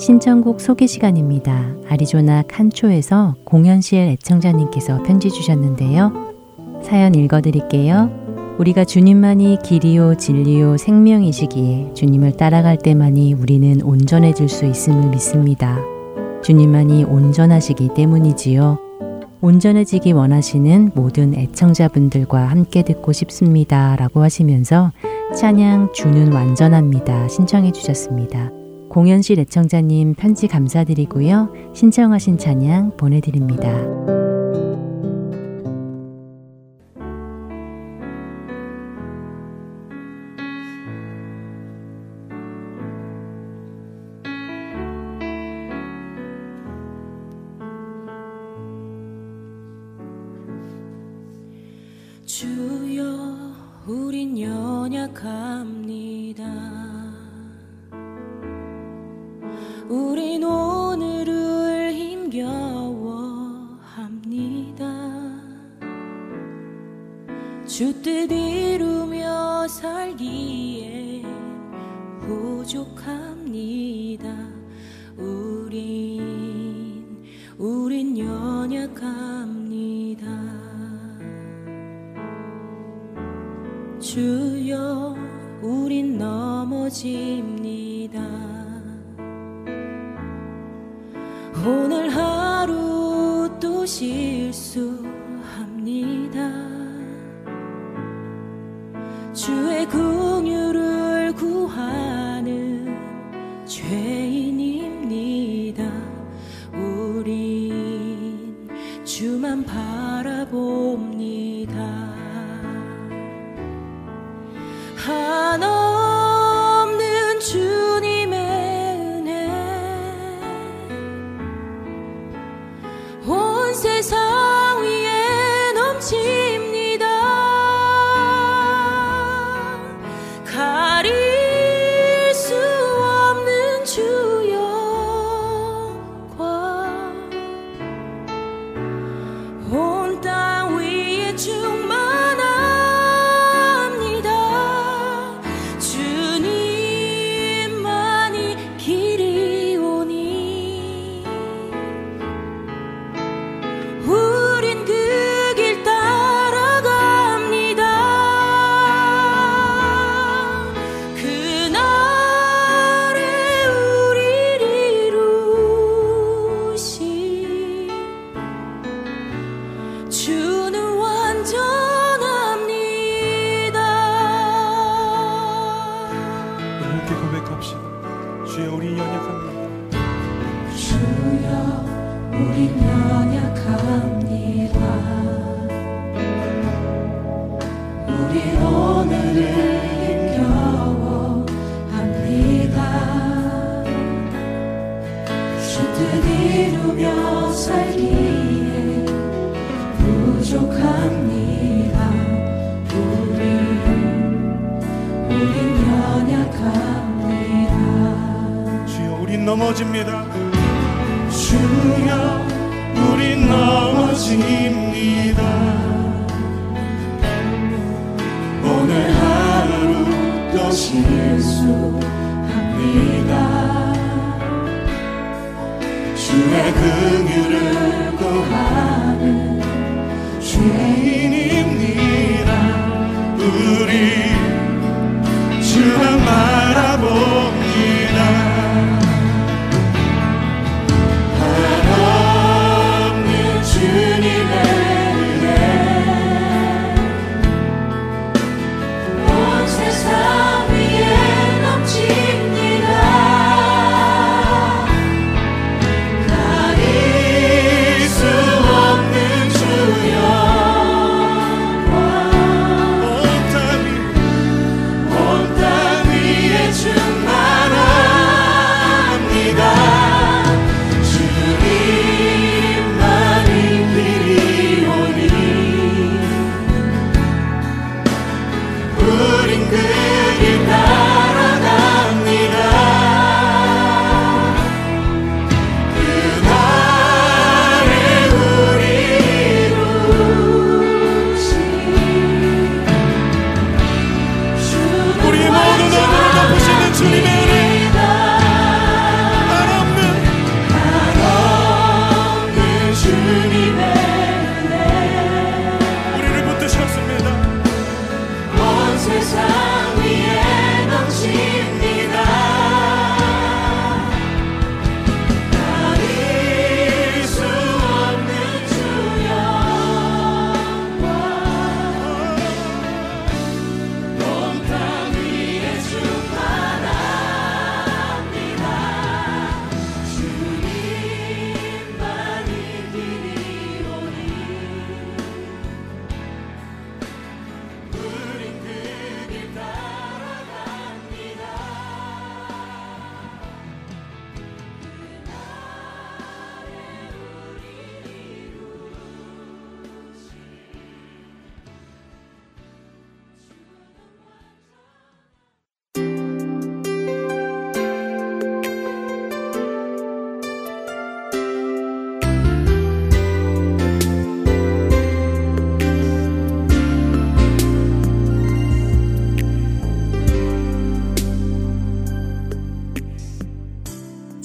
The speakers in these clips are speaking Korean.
신청곡 소개 시간입니다. 아리조나 칸초에서 공연실 애청자님께서 편지 주셨는데요. 사연 읽어드릴게요. 우리가 주님만이 길이요 진리요 생명이시기에 주님을 따라갈 때만이 우리는 온전해질 수 있음을 믿습니다. 주님만이 온전하시기 때문이지요. 온전해지기 원하시는 모든 애청자분들과 함께 듣고 싶습니다. 라고 하시면서 찬양 주는 완전합니다. 신청해 주셨습니다. 공연실 애청자님 편지 감사드리고요. 신청하신 찬양 보내드립니다.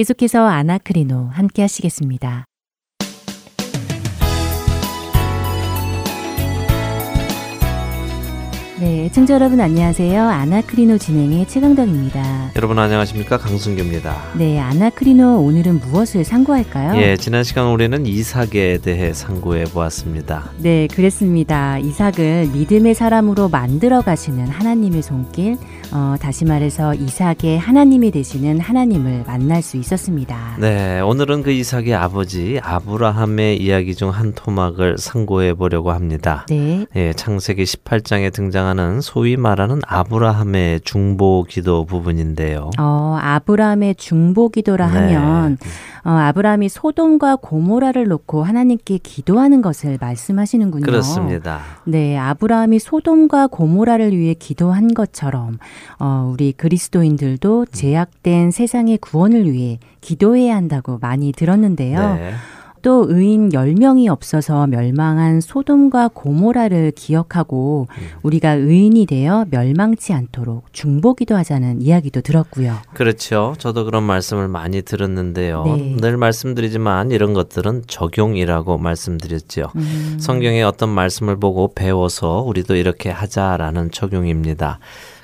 계속해서 아나크리노 함께 하시겠습니다. 네, 청자 여러분 안녕하세요. 아나크리노 진행의 최강덕입니다. 여러분 안녕하십니까? 강순규입니다. 네, 아나크리노 오늘은 무엇을 상고할까요? 예, 지난 시간 우리는 이삭에 대해 상고해 보았습니다. 네, 그랬습니다. 이삭을 믿음의 사람으로 만들어 가시는 하나님의 손길, 어, 다시 말해서 이삭의 하나님이 되시는 하나님을 만날 수 있었습니다. 네, 오늘은 그 이삭의 아버지 아브라함의 이야기 중 한 토막을 상고해 보려고 합니다. 네. 예, 창세기 18장에 등장한 등장하는 소위 말하는 아브라함의 중보 기도 부분인데요. 어, 아브라함의 중보 기도라 네. 하면 어, 아브라함이 소돔과 고모라를 놓고 하나님께 기도하는 것을 말씀하시는군요. 그렇습니다. 네, 아브라함이 소돔과 고모라를 위해 기도한 것처럼 어, 우리 그리스도인들도 제약된 세상의 구원을 위해 기도해야 한다고 많이 들었는데요. 네. 또 의인 10명이 없어서 멸망한 소돔과 고모라를 기억하고 음. 우리가 의인이 되어 멸망치 않도록 중보기도 하자는 이야기도 들었고요. 그렇죠. 저도 그런 말씀을 많이 들었는데요. 네. 늘 말씀드리지만 이런 것들은 적용이라고 말씀드렸죠. 음. 성경의 어떤 말씀을 보고 배워서 우리도 이렇게 하자라는 적용입니다.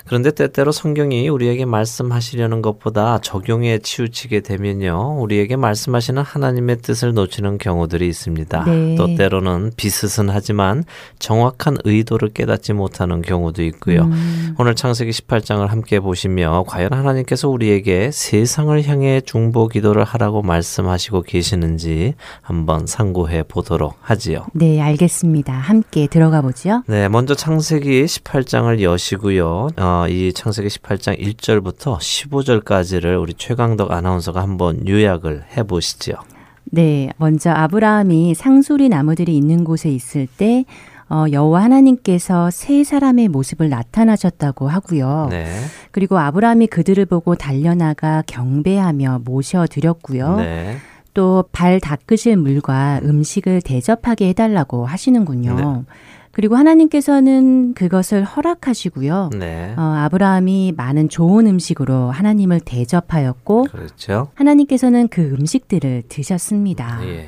그런데 때때로 성경이 우리에게 말씀하시려는 것보다 적용에 치우치게 되면요. 우리에게 말씀하시는 하나님의 뜻을 놓치는 경우들이 있습니다. 네. 또 때로는 비스슨하지만 정확한 의도를 깨닫지 못하는 경우도 있고요. 음. 오늘 창세기 18장을 함께 보시며 과연 하나님께서 우리에게 세상을 향해 중보 기도를 하라고 말씀하시고 계시는지 한번 상고해 보도록 하지요. 네, 알겠습니다. 함께 들어가 보죠. 네, 먼저 창세기 18장을 여시고요. 어, 이 창세기 18장 1절부터 15절까지를 우리 최강덕 아나운서가 한번 요약을 해보시죠. 네, 먼저 아브라함이 상수리 나무들이 있는 곳에 있을 때 어, 여호와 하나님께서 세 사람의 모습을 나타나셨다고 하고요. 네. 그리고 아브라함이 그들을 보고 달려나가 경배하며 모셔드렸고요. 네. 또발 닦으실 물과 음식을 대접하게 해달라고 하시는군요. 네. 그리고 하나님께서는 그것을 허락하시고요. 네. 어, 아브라함이 많은 좋은 음식으로 하나님을 대접하였고, 그렇죠. 하나님께서는 그 음식들을 드셨습니다. 예.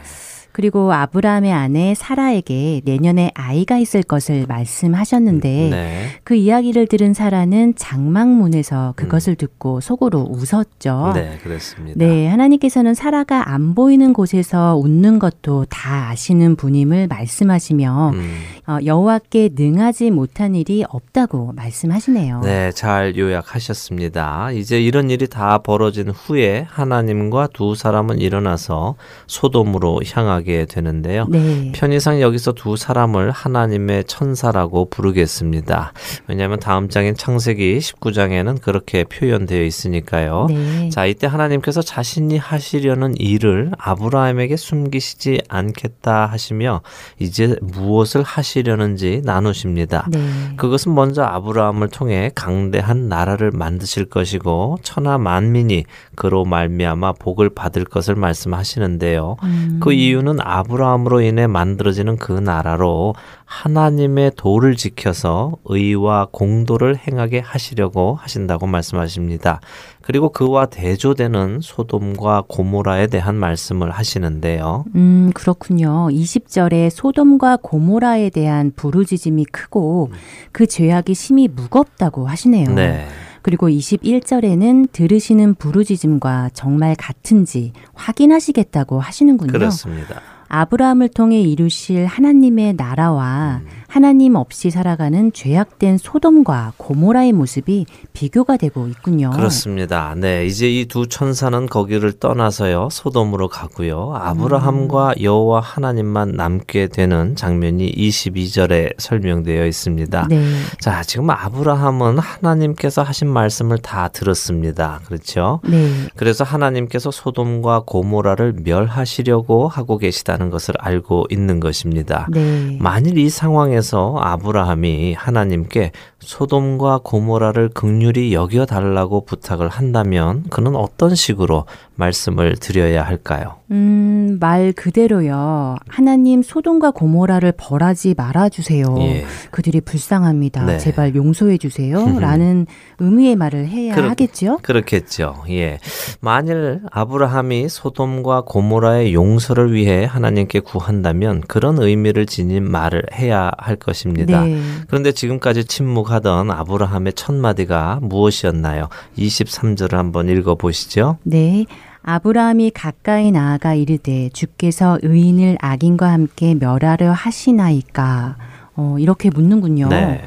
그리고 아브라함의 아내 사라에게 내년에 아이가 있을 것을 말씀하셨는데 음, 네. 그 이야기를 들은 사라는 장막문에서 그것을 음. 듣고 속으로 웃었죠. 네, 그렇습니다. 네, 하나님께서는 사라가 안 보이는 곳에서 웃는 것도 다 아시는 분임을 말씀하시며 음. 어, 여호와께 능하지 못한 일이 없다고 말씀하시네요. 네, 잘 요약하셨습니다. 이제 이런 일이 다 벌어진 후에 하나님과 두 사람은 일어나서 소돔으로 향하게 하게 되는데요. 네. 편의상 여기서 두 사람을 하나님의 천사라고 부르겠습니다. 왜냐하면 다음 장인 창세기 19장에는 그렇게 표현되어 있으니까요. 네. 자, 이때 하나님께서 자신이 하시려는 일을 아브라함에게 숨기시지 않겠다 하시며 이제 무엇을 하시려는지 나누십니다. 네. 그것은 먼저 아브라함을 통해 강대한 나라를 만드실 것이고 천하 만민이 그로 말미암아 복을 받을 것을 말씀하시는데요. 음. 그 이유는 아브라함으로 인해 만들어지는 그 나라로 하나님의 도를 지켜서 의와 공도를 행하게 하시려고 하신다고 말씀하십니다. 그리고 그와 대조되는 소돔과 고모라에 대한 말씀을 하시는데요. 음, 그렇군요. 20절에 소돔과 고모라에 대한 부르짖음이 크고 그 죄악이 심히 무겁다고 하시네요. 네. 그리고 21절에는 들으시는 부르짖음과 정말 같은지 확인하시겠다고 하시는군요. 그렇습니다. 아브라함을 통해 이루실 하나님의 나라와 음. 하나님 없이 살아가는 죄악된 소돔과 고모라의 모습이 비교가 되고 있군요. 그렇습니다. 네, 이제 이 두 천사는 거기를 떠나서요 소돔으로 가고요. 아브라함과 음. 여호와 하나님만 남게 되는 장면이 22절에 설명되어 있습니다. 네. 자, 지금 아브라함은 하나님께서 하신 말씀을 다 들었습니다. 그렇죠? 네. 그래서 하나님께서 소돔과 고모라를 멸하시려고 하고 계시다는 것을 알고 있는 것입니다. 네. 만일 이 상황에 상황에서 아브라함이 하나님께 소돔과 고모라를 극률이 여겨 달라고 부탁을 한다면 그는 어떤 식으로 말씀을 드려야 할까요? 음, 말 그대로요. 하나님 소돔과 고모라를 벌하지 말아 주세요. 예. 그들이 불쌍합니다. 네. 제발 용서해 주세요. 라는 의미의 말을 해야 그렇, 하겠죠? 그렇겠죠. 예. 만일 아브라함이 소돔과 고모라의 용서를 위해 하나님 하나님께 구한다면 그런 의미를 지닌 말을 해야 할 것입니다. 네. 그런데 지금까지 침묵 하던 아브라함의 첫 마디가 무엇이었나요? 23절을 한번 읽어 보시죠. 네. 아브라함이 가까이 나아가 이르되 주께서 의인을 악인과 함께 멸하려 하시나이까 어, 이렇게 묻는군요. 네.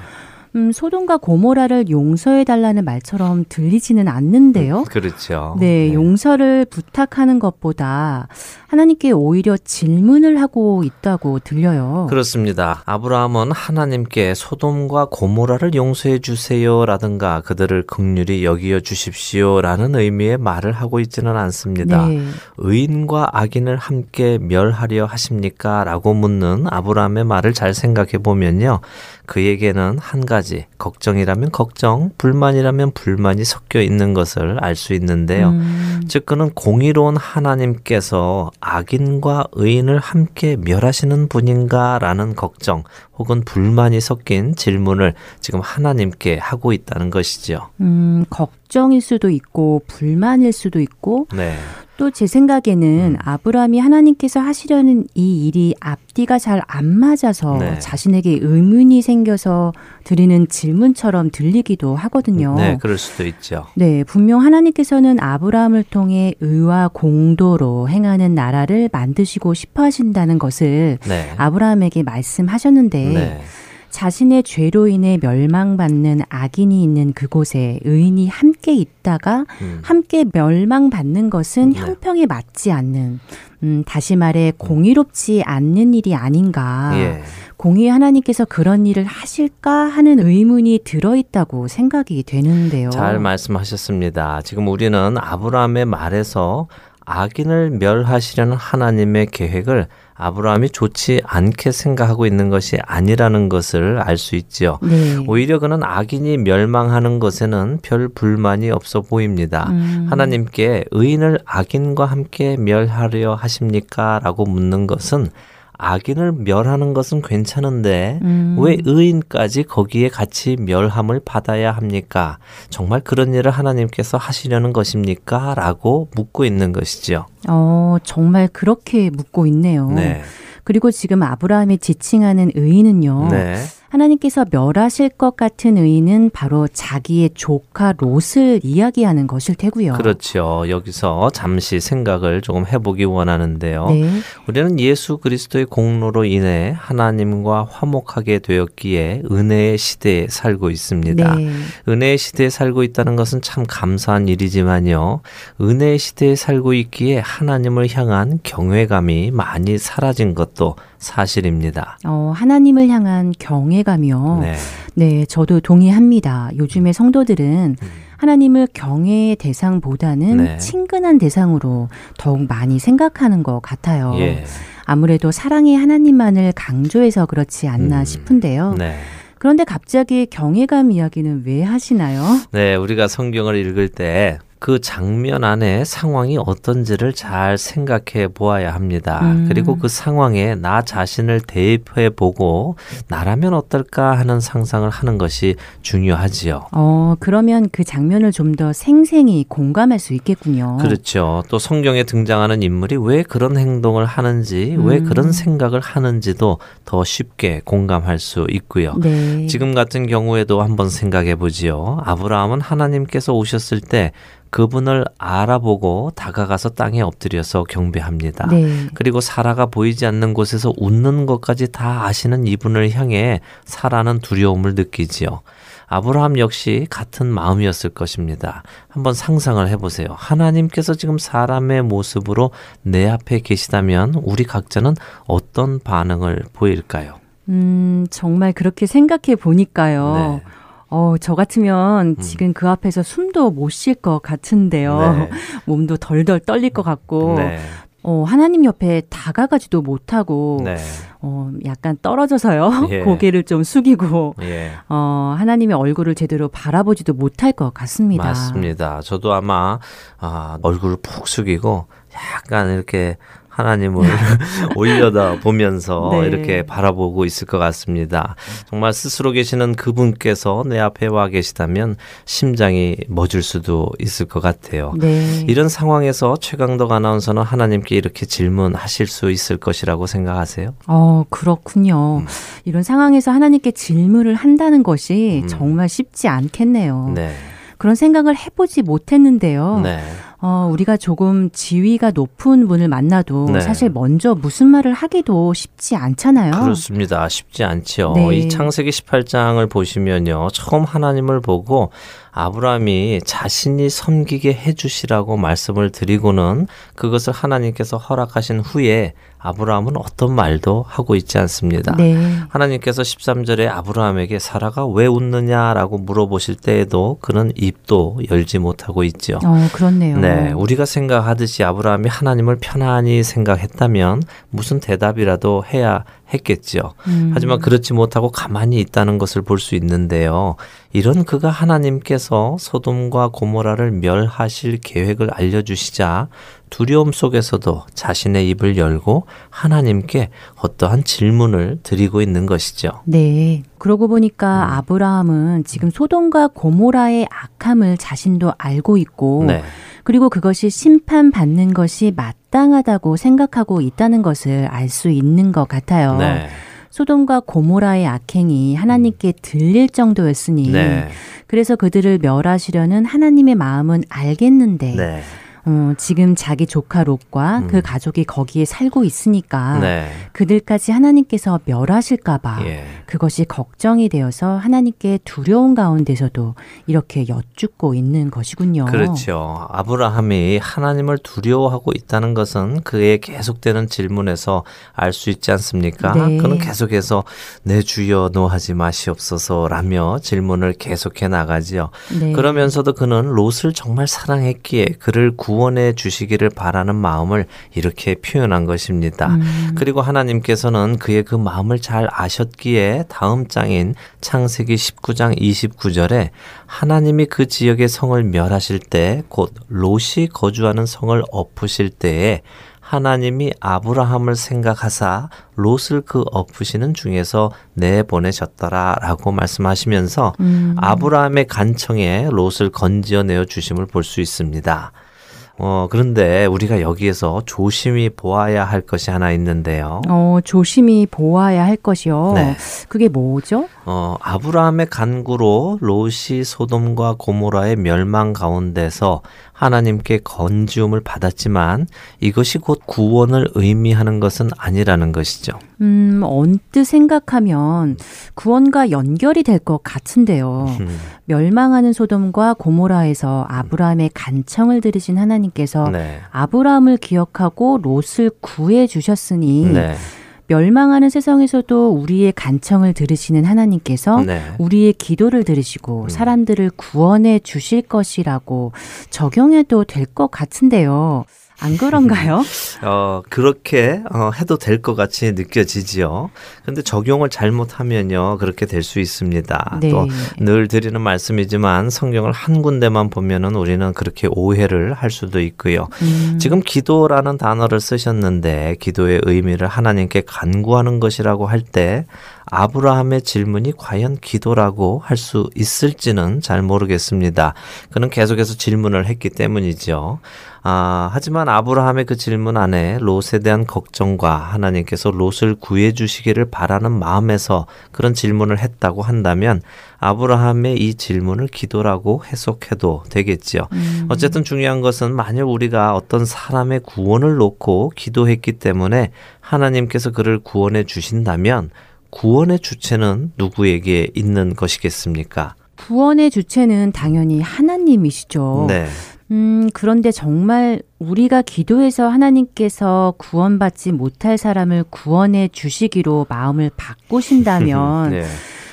음, 소돔과 고모라를 용서해 달라는 말처럼 들리지는 않는데요. 그렇죠. 네, 네, 용서를 부탁하는 것보다 하나님께 오히려 질문을 하고 있다고 들려요. 그렇습니다. 아브라함은 하나님께 소돔과 고모라를 용서해 주세요라든가 그들을 극률이 여기어 주십시오라는 의미의 말을 하고 있지는 않습니다. 네. 의인과 악인을 함께 멸하려 하십니까라고 묻는 아브라함의 말을 잘 생각해 보면요. 그에게는 한 가지 걱정이라면 걱정, 불만이라면 불만이 섞여 있는 것을 알 수 있는데요. 음. 즉 그는 공의로운 하나님께서 악인과 의인을 함께 멸하시는 분인가라는 걱정 혹은 불만이 섞인 질문을 지금 하나님께 하고 있다는 것이죠. 음, 걱정일 수도 있고 불만일 수도 있고 네. 또 제 생각에는 음. 아브라함이 하나님께서 하시려는 이 일이 앞뒤가 잘 안 맞아서 네. 자신에게 의문이 생겨서 드리는 질문처럼 들리기도 하거든요. 네, 그럴 수도 있죠. 네, 분명 하나님께서는 아브라함을 통해 의와 공도로 행하는 나라를 만드시고 싶어 하신다는 것을 네. 아브라함에게 말씀하셨는데 네. 자신의 죄로 인해 멸망받는 악인이 있는 그곳에 의인이 함께 있다가 음. 함께 멸망받는 것은 네. 형평에 맞지 않는 음, 다시 말해 공의롭지 않는 일이 아닌가. 예. 공의 하나님께서 그런 일을 하실까 하는 의문이 들어있다고 생각이 되는데요. 잘 말씀하셨습니다. 지금 우리는 아브라함의 말에서 악인을 멸하시려는 하나님의 계획을 아브라함이 좋지 않게 생각하고 있는 것이 아니라는 것을 알 수 있지요. 네. 오히려 그는 악인이 멸망하는 것에는 별 불만이 없어 보입니다. 음. 하나님께 의인을 악인과 함께 멸하려 하십니까? 라고 묻는 것은 악인을 멸하는 것은 괜찮은데 음. 왜 의인까지 거기에 같이 멸함을 받아야 합니까? 정말 그런 일을 하나님께서 하시려는 것입니까? 라고 묻고 있는 것이죠. 어, 정말 그렇게 묻고 있네요. 네. 그리고 지금 아브라함이 지칭하는 의인은요. 네. 하나님께서 멸하실 것 같은 의인은 바로 자기의 조카 롯을 이야기하는 것일 테고요. 그렇죠. 여기서 잠시 생각을 조금 해보기 원하는데요. 네. 우리는 예수 그리스도의 공로로 인해 하나님과 화목하게 되었기에 은혜의 시대에 살고 있습니다. 네. 은혜의 시대에 살고 있다는 것은 참 감사한 일이지만요. 은혜의 시대에 살고 있기에 하나님을 향한 경외감이 많이 사라진 것도 사실입니다. 어, 하나님을 향한 경외감이요. 네. 네, 저도 동의합니다. 요즘의 성도들은 음. 하나님을 경외의 대상보다는 네. 친근한 대상으로 더욱 많이 생각하는 것 같아요. 예. 아무래도 사랑의 하나님만을 강조해서 그렇지 않나 음. 싶은데요. 네. 그런데 갑자기 경외감 이야기는 왜 하시나요? 네, 우리가 성경을 읽을 때 그 장면 안에 상황이 어떤지를 잘 생각해 보아야 합니다. 음. 그리고 그 상황에 나 자신을 대입해 보고 나라면 어떨까 하는 상상을 하는 것이 중요하지요. 어, 그러면 그 장면을 좀 더 생생히 공감할 수 있겠군요. 그렇죠. 또 성경에 등장하는 인물이 왜 그런 행동을 하는지, 음. 왜 그런 생각을 하는지도 더 쉽게 공감할 수 있고요. 네. 지금 같은 경우에도 한번 생각해 보지요. 아브라함은 하나님께서 오셨을 때 그분을 알아보고 다가가서 땅에 엎드려서 경배합니다. 네. 그리고 사라가 보이지 않는 곳에서 웃는 것까지 다 아시는 이분을 향해 사라는 두려움을 느끼지요. 아브라함 역시 같은 마음이었을 것입니다. 한번 상상을 해보세요. 하나님께서 지금 사람의 모습으로 내 앞에 계시다면 우리 각자는 어떤 반응을 보일까요? 음, 정말 그렇게 생각해 보니까요. 네. 어, 저 같으면 음. 지금 그 앞에서 숨도 못 쉴 것 같은데요. 네. 몸도 덜덜 떨릴 것 같고. 네. 어, 하나님 옆에 다가가지도 못하고, 네. 어, 약간 떨어져서요. 예. 고개를 좀 숙이고, 예. 어, 하나님의 얼굴을 제대로 바라보지도 못할 것 같습니다. 맞습니다. 저도 아마, 아, 얼굴을 푹 숙이고, 약간 이렇게 하나님을 올려다 보면서 네. 이렇게 바라보고 있을 것 같습니다. 정말 스스로 계시는 그분께서 내 앞에 와 계시다면 심장이 멎을 수도 있을 것 같아요. 네. 이런 상황에서 최강덕 아나운서는 하나님께 이렇게 질문하실 수 있을 것이라고 생각하세요? 어, 그렇군요. 음. 이런 상황에서 하나님께 질문을 한다는 것이 음. 정말 쉽지 않겠네요. 네. 그런 생각을 해보지 못했는데요. 네. 어, 우리가 조금 지위가 높은 분을 만나도 네. 사실 먼저 무슨 말을 하기도 쉽지 않잖아요. 그렇습니다. 쉽지 않죠. 네. 이 창세기 18장을 보시면요. 처음 하나님을 보고 아브라함이 자신이 섬기게 해주시라고 말씀을 드리고는 그것을 하나님께서 허락하신 후에 아브라함은 어떤 말도 하고 있지 않습니다. 네. 하나님께서 13절에 아브라함에게 사라가 왜 웃느냐라고 물어보실 때에도 그는 입도 열지 못하고 있죠. 어, 그렇네요. 네. 우리가 생각하듯이 아브라함이 하나님을 편안히 생각했다면 무슨 대답이라도 해야 했겠죠. 음. 하지만 그렇지 못하고 가만히 있다는 것을 볼 수 있는데요. 이런 그가 하나님께서 소돔과 고모라를 멸하실 계획을 알려주시자 두려움 속에서도 자신의 입을 열고 하나님께 어떠한 질문을 드리고 있는 것이죠. 네. 그러고 보니까 음. 아브라함은 지금 소돔과 고모라의 악함을 자신도 알고 있고 네. 그리고 그것이 심판받는 것이 마땅하다고 생각하고 있다는 것을 알 수 있는 것 같아요. 네. 소돔과 고모라의 악행이 하나님께 들릴 정도였으니 네. 그래서 그들을 멸하시려는 하나님의 마음은 알겠는데 네. 어, 지금 자기 조카 롯과 음. 그 가족이 거기에 살고 있으니까 네. 그들까지 하나님께서 멸하실까봐 예. 그것이 걱정이 되어서 하나님께 두려운 가운데서도 이렇게 여쭙고 있는 것이군요. 그렇죠. 아브라함이 하나님을 두려워하고 있다는 것은 그의 계속되는 질문에서 알 수 있지 않습니까? 네. 그는 계속해서 내 주여 노하지 마시옵소서라며 질문을 계속해 나가지요. 네. 그러면서도 그는 롯을 정말 사랑했기에 그를 구 구원해 주시기를 바라는 마음을 이렇게 표현한 것입니다. 음. 그리고 하나님께서는 그의 그 마음을 잘 아셨기에 다음 장인 창세기 19장 29절에 하나님이 그 지역의 성을 멸하실 때 곧 롯이 거주하는 성을 엎으실 때에 하나님이 아브라함을 생각하사 롯을 그 엎으시는 중에서 내보내셨더라라고 말씀하시면서 음. 아브라함의 간청에 롯을 건지어내어 주심을 볼 수 있습니다. 어, 그런데 우리가 여기에서 조심히 보아야 할 것이 하나 있는데요. 어, 조심히 보아야 할 것이요. 네. 그게 뭐죠? 어, 아브라함의 간구로 롯이 소돔과 고모라의 멸망 가운데서 하나님께 건지움을 받았지만 이것이 곧 구원을 의미하는 것은 아니라는 것이죠. 음, 언뜻 생각하면 구원과 연결이 될 것 같은데요. 음. 멸망하는 소돔과 고모라에서 아브라함의 간청을 들으신 하나님께서 네. 아브라함을 기억하고 롯을 구해 주셨으니 네. 멸망하는 세상에서도 우리의 간청을 들으시는 하나님께서 네. 우리의 기도를 들으시고 음. 사람들을 구원해 주실 것이라고 적용해도 될 것 같은데요. 안 그런가요? 어, 그렇게 어, 해도 될 것 같이 느껴지지요. 근데 적용을 잘못하면요. 그렇게 될 수 있습니다. 네. 또늘 드리는 말씀이지만 성경을 한 군데만 보면은 우리는 그렇게 오해를 할 수도 있고요. 음. 지금 기도라는 단어를 쓰셨는데 기도의 의미를 하나님께 간구하는 것이라고 할 때 아브라함의 질문이 과연 기도라고 할 수 있을지는 잘 모르겠습니다. 그는 계속해서 질문을 했기 때문이죠. 아, 하지만 아브라함의 그 질문 안에 롯에 대한 걱정과 하나님께서 롯을 구해 주시기를 바라는 마음에서 그런 질문을 했다고 한다면 아브라함의 이 질문을 기도라고 해석해도 되겠지요. 음. 어쨌든 중요한 것은 만약 우리가 어떤 사람의 구원을 놓고 기도했기 때문에 하나님께서 그를 구원해 주신다면 구원의 주체는 누구에게 있는 것이겠습니까? 구원의 주체는 당연히 하나님이시죠. 네. 음, 그런데 정말 우리가 기도해서 하나님께서 구원받지 못할 사람을 구원해 주시기로 마음을 바꾸신다면 네.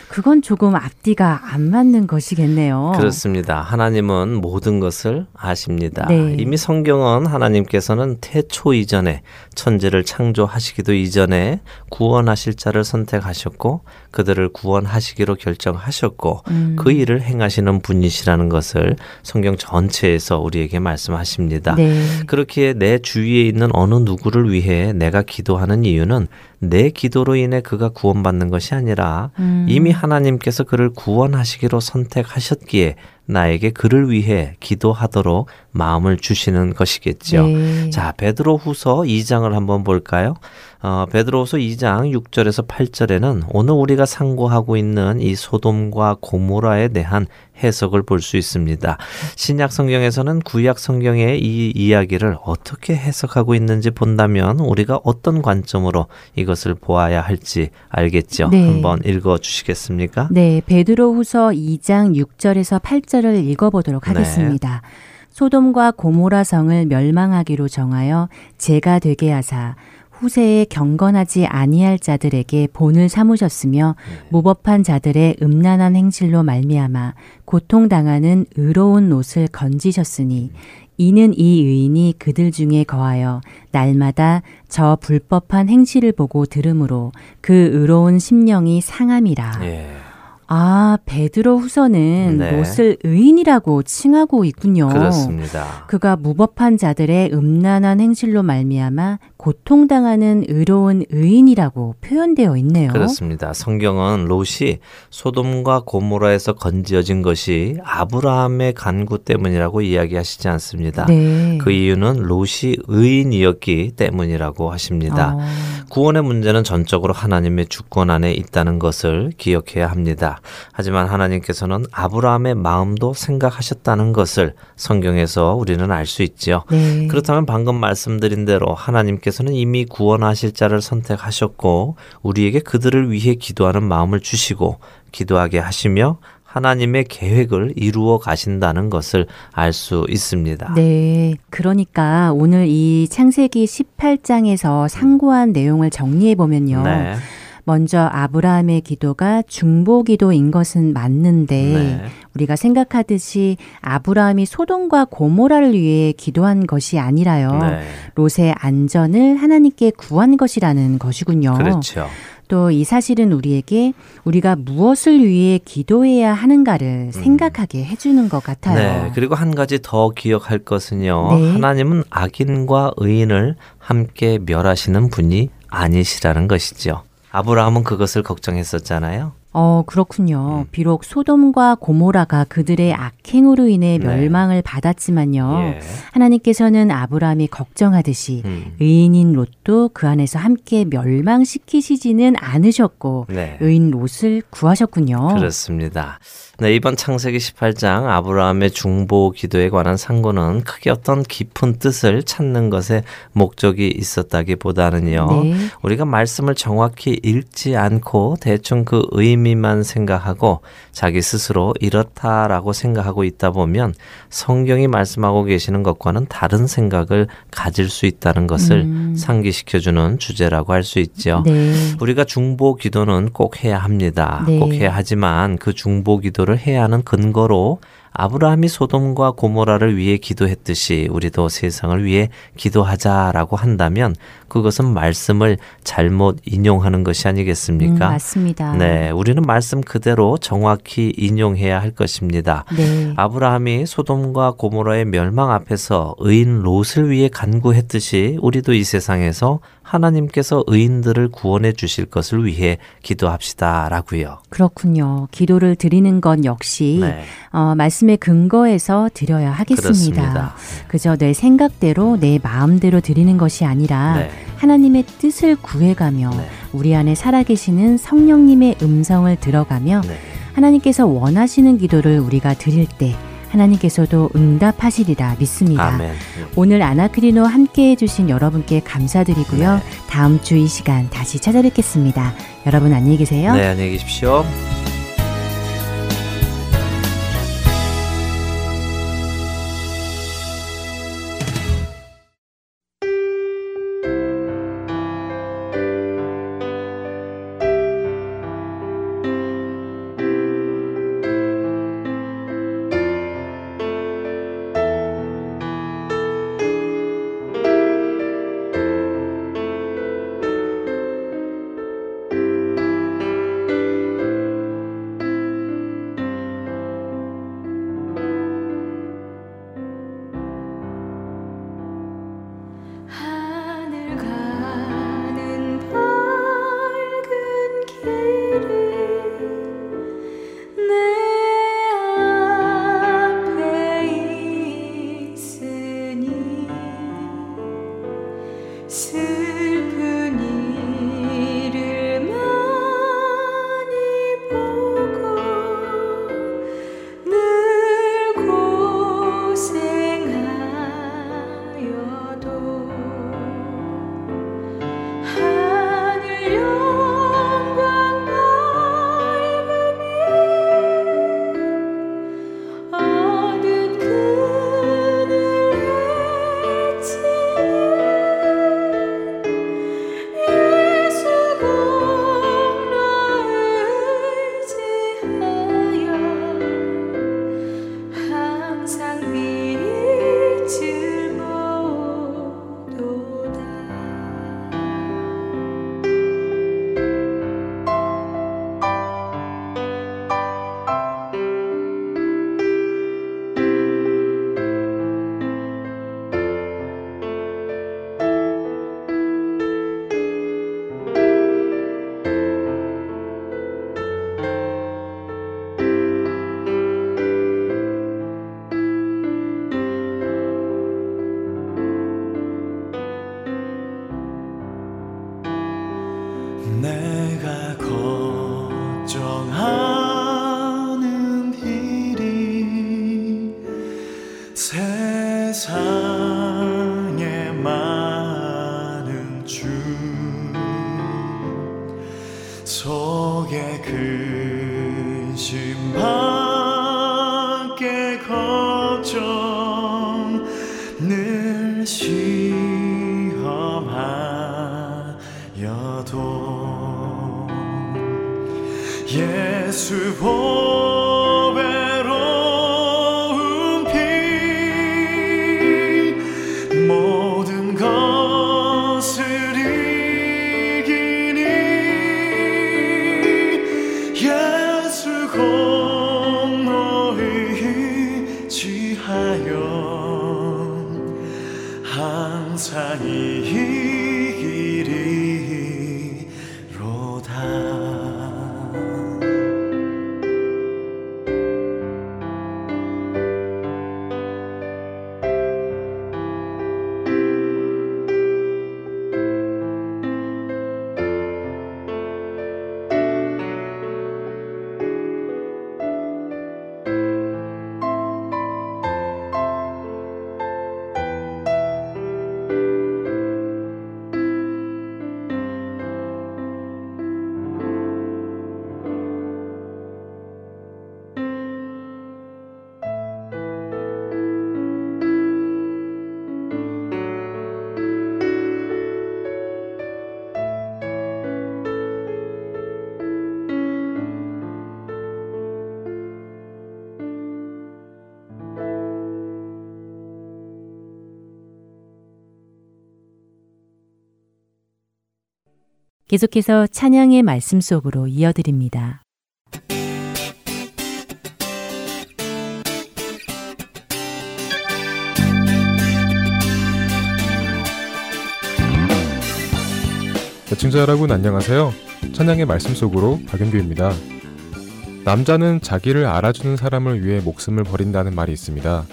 그건 조금 앞뒤가 안 맞는 것이겠네요. 그렇습니다. 하나님은 모든 것을 아십니다. 네. 이미 성경은 하나님께서는 태초 이전에 천지를 창조하시기도 이전에 구원하실 자를 선택하셨고 그들을 구원하시기로 결정하셨고 음. 그 일을 행하시는 분이시라는 것을 성경 전체에서 우리에게 말씀하십니다. 네. 그렇기에 내 주위에 있는 어느 누구를 위해 내가 기도하는 이유는 내 기도로 인해 그가 구원받는 것이 아니라 음. 이미 하나님께서 그를 구원하시기로 선택하셨기에 나에게 그를 위해 기도하도록 마음을 주시는 것이겠죠. 네. 자, 베드로후서 2장을 한번 볼까요? 어, 베드로후서 2장 6절에서 8절에는 오늘 우리가 상고하고 있는 이 소돔과 고모라에 대한 해석을 볼 수 있습니다. 신약 성경에서는 구약 성경의 이 이야기를 어떻게 해석하고 있는지 본다면 우리가 어떤 관점으로 이것을 보아야 할지 알겠죠. 네. 한번 읽어 주시겠습니까? 네, 베드로후서 2장 6절에서 8절을 읽어 보도록 네. 하겠습니다. 네. 소돔과 고모라 성을 멸망하기로 정하여 제가 되게 하사 후세에 경건하지 아니할 자들에게 본을 삼으셨으며 네. 무법한 자들의 음란한 행실로 말미암아 고통당하는 의로운 옷을 건지셨으니 이는 이 의인이 그들 중에 거하여 날마다 저 불법한 행실을 보고 들으므로 그 의로운 심령이 상함이라. 예. 아, 베드로 후서는 네. 롯을 의인이라고 칭하고 있군요. 그렇습니다. 그가 무법한 자들의 음란한 행실로 말미암아 고통당하는 의로운 의인이라고 표현되어 있네요. 그렇습니다. 성경은 롯이 소돔과 고모라에서 건지어진 것이 아브라함의 간구 때문이라고 이야기하시지 않습니다. 네. 그 이유는 롯이 의인이었기 때문이라고 하십니다. 어. 구원의 문제는 전적으로 하나님의 주권 안에 있다는 것을 기억해야 합니다. 하지만 하나님께서는 아브라함의 마음도 생각하셨다는 것을 성경에서 우리는 알 수 있죠. 네. 그렇다면 방금 말씀드린 대로 하나님께서는 이미 구원하실 자를 선택하셨고 우리에게 그들을 위해 기도하는 마음을 주시고 기도하게 하시며 하나님의 계획을 이루어 가신다는 것을 알 수 있습니다. 네. 그러니까 오늘 이 창세기 18장에서 상고한 내용을 정리해 보면요. 네. 먼저 아브라함의 기도가 중보 기도인 것은 맞는데 네. 우리가 생각하듯이 아브라함이 소돔과 고모라를 위해 기도한 것이 아니라요. 네. 롯의 안전을 하나님께 구한 것이라는 것이군요. 그렇죠. 또이 사실은 우리에게 우리가 무엇을 위해 기도해야 하는가를 음. 생각하게 해주는 것 같아요. 네, 그리고 한 가지 더 기억할 것은요. 네. 하나님은 악인과 의인을 함께 멸하시는 분이 아니시라는 것이죠. 아브라함은 그것을 걱정했었잖아요. 어, 그렇군요. 음. 비록 소돔과 고모라가 그들의 악행으로 인해 네. 멸망을 네. 받았지만요. 예. 하나님께서는 아브라함이 걱정하듯이 음. 의인인 롯도 그 안에서 함께 멸망시키시지는 않으셨고 네. 의인 롯을 구하셨군요. 그렇습니다. 네, 이번 창세기 18장 아브라함의 중보 기도에 관한 상고는 크게 어떤 깊은 뜻을 찾는 것에 목적이 있었다기보다는요. 네. 우리가 말씀을 정확히 읽지 않고 대충 그 의미 만 생각하고 자기 스스로 이렇다라고 생각하고 있다 보면 성경이 말씀하고 계시는 것과는 다른 생각을 가질 수 있다는 것을 음. 상기시켜주는 주제라고 할 수 있죠. 네. 우리가 중보 기도는 꼭 해야 합니다. 네. 꼭 해야 하지만 그 중보 기도를 해야 하는 근거로 아브라함이 소돔과 고모라를 위해 기도했듯이 우리도 세상을 위해 기도하자라고 한다면 그것은 말씀을 잘못 인용하는 것이 아니겠습니까? 음, 맞습니다. 네, 우리는 말씀 그대로 정확히 인용해야 할 것입니다. 네. 아브라함이 소돔과 고모라의 멸망 앞에서 의인 롯을 위해 간구했듯이 우리도 이 세상에서 하나님께서 의인들을 구원해 주실 것을 위해 기도합시다라고요. 그렇군요. 기도를 드리는 건 역시 네. 어, 말씀의 근거에서 드려야 하겠습니다. 그렇습니다. 그저 내 생각대로 내 마음대로 드리는 것이 아니라 네. 하나님의 뜻을 구해가며 네. 우리 안에 살아계시는 성령님의 음성을 들어가며 네. 하나님께서 원하시는 기도를 우리가 드릴 때 하나님께서도 응답하시리라 믿습니다. 아멘. 오늘 아나크리노 함께 해주신 여러분께 감사드리고요. 네. 다음 주 이 시간 다시 찾아뵙겠습니다. 여러분 안녕히 계세요. 네, 안녕히 계십시오. 계속해서 찬양의 말씀 속으로 이어드립니다. 애청자 여러분 안녕하세요. 찬양의 말씀 속으로 박은규입니다. 남자는 자기를 알아주는 사람을 위해 목숨을 버린다는 말이 있습니다.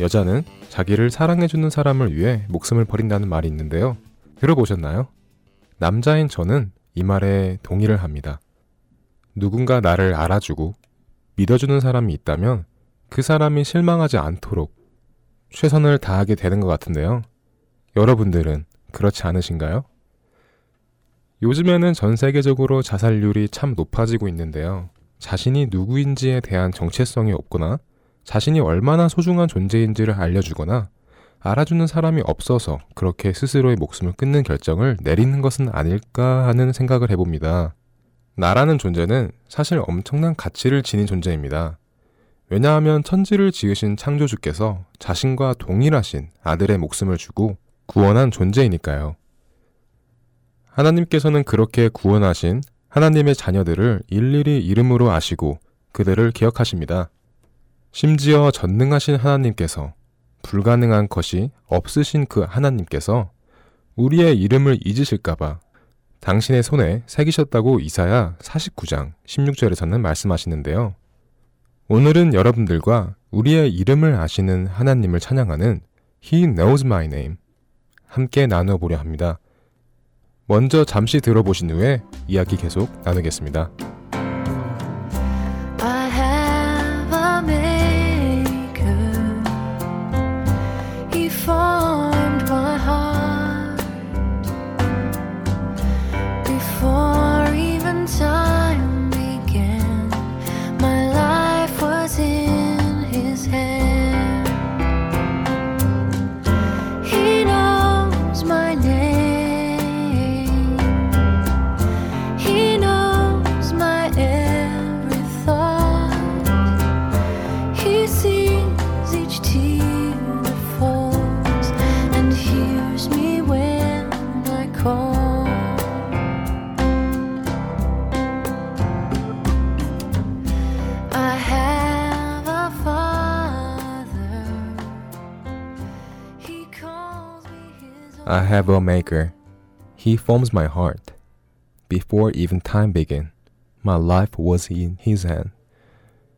여자는 자기를 사랑해주는 사람을 위해 목숨을 버린다는 말이 있는데요. 들어보셨나요? 남자인 저는 이 말에 동의를 합니다. 누군가 나를 알아주고 믿어주는 사람이 있다면 그 사람이 실망하지 않도록 최선을 다하게 되는 것 같은데요. 여러분들은 그렇지 않으신가요? 요즘에는 전 세계적으로 자살률이 참 높아지고 있는데요. 자신이 누구인지에 대한 정체성이 없거나 자신이 얼마나 소중한 존재인지를 알려주거나 알아주는 사람이 없어서 그렇게 스스로의 목숨을 끊는 결정을 내리는 것은 아닐까 하는 생각을 해봅니다. 나라는 존재는 사실 엄청난 가치를 지닌 존재입니다. 왜냐하면 천지를 지으신 창조주께서 자신과 동일하신 아들의 목숨을 주고 구원한 존재이니까요. 하나님께서는 그렇게 구원하신 하나님의 자녀들을 일일이 이름으로 아시고 그들을 기억하십니다. 심지어 전능하신 하나님께서 불가능한 것이 없으신 그 하나님께서 우리의 이름을 잊으실까봐 당신의 손에 새기셨다고 이사야 49장 16절에서는 말씀하시는데요. 오늘은 여러분들과 우리의 이름을 아시는 하나님을 찬양하는 He knows my name 함께 나누어 보려 합니다. 먼저 잠시 들어보신 후에 이야기 계속 나누겠습니다. I have a maker. He forms my heart. Before even time began, my life was in his hand.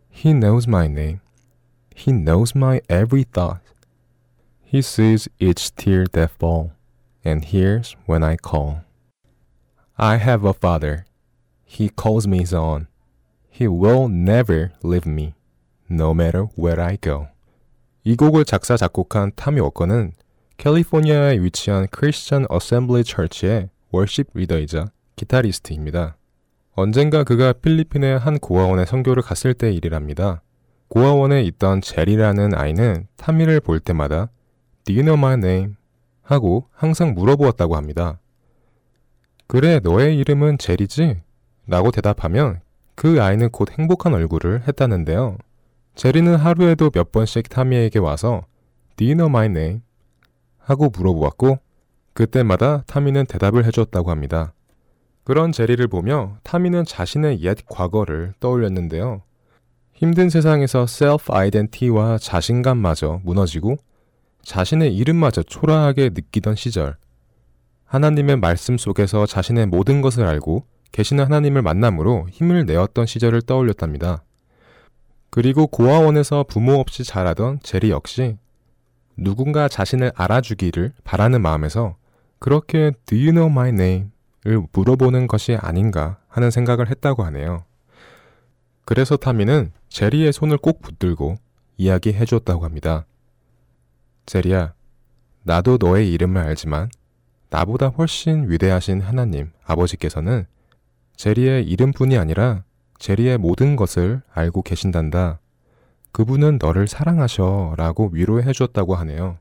He knows my name. He knows my every thought. He sees each tear that fall and hears when I call. I have a father. He calls me son. He will never leave me, no matter where I go. 이 곡을 작사 작곡한 타미 워커는 캘리포니아에 위치한 Christian Assembly Church의 worship 리더이자 기타리스트입니다. 언젠가 그가 필리핀의 한 고아원에 선교를 갔을 때 일이랍니다. 고아원에 있던 제리라는 아이는 타미를 볼 때마다 Do you know my name? 하고 항상 물어보았다고 합니다. 그래, 너의 이름은 제리지? 라고 대답하면 그 아이는 곧 행복한 얼굴을 했다는데요. 제리는 하루에도 몇 번씩 타미에게 와서 Do you know my name? 하고 물어보았고 그때마다 타미는 대답을 해줬다고 합니다. 그런 제리를 보며 타미는 자신의 옛 과거를 떠올렸는데요. 힘든 세상에서 셀프 아이덴티와 자신감마저 무너지고 자신의 이름마저 초라하게 느끼던 시절 하나님의 말씀 속에서 자신의 모든 것을 알고 계시는 하나님을 만남으로 힘을 내었던 시절을 떠올렸답니다. 그리고 고아원에서 부모 없이 자라던 제리 역시 누군가 자신을 알아주기를 바라는 마음에서 그렇게 Do you know my name? 을 물어보는 것이 아닌가 하는 생각을 했다고 하네요. 그래서 타미는 제리의 손을 꼭 붙들고 이야기해 줬다고 합니다. 제리야, 나도 너의 이름을 알지만 나보다 훨씬 위대하신 하나님 아버지께서는 제리의 이름뿐이 아니라 제리의 모든 것을 알고 계신단다. 그분은 너를 사랑하셔 라고 위로해 주었다고 하네요.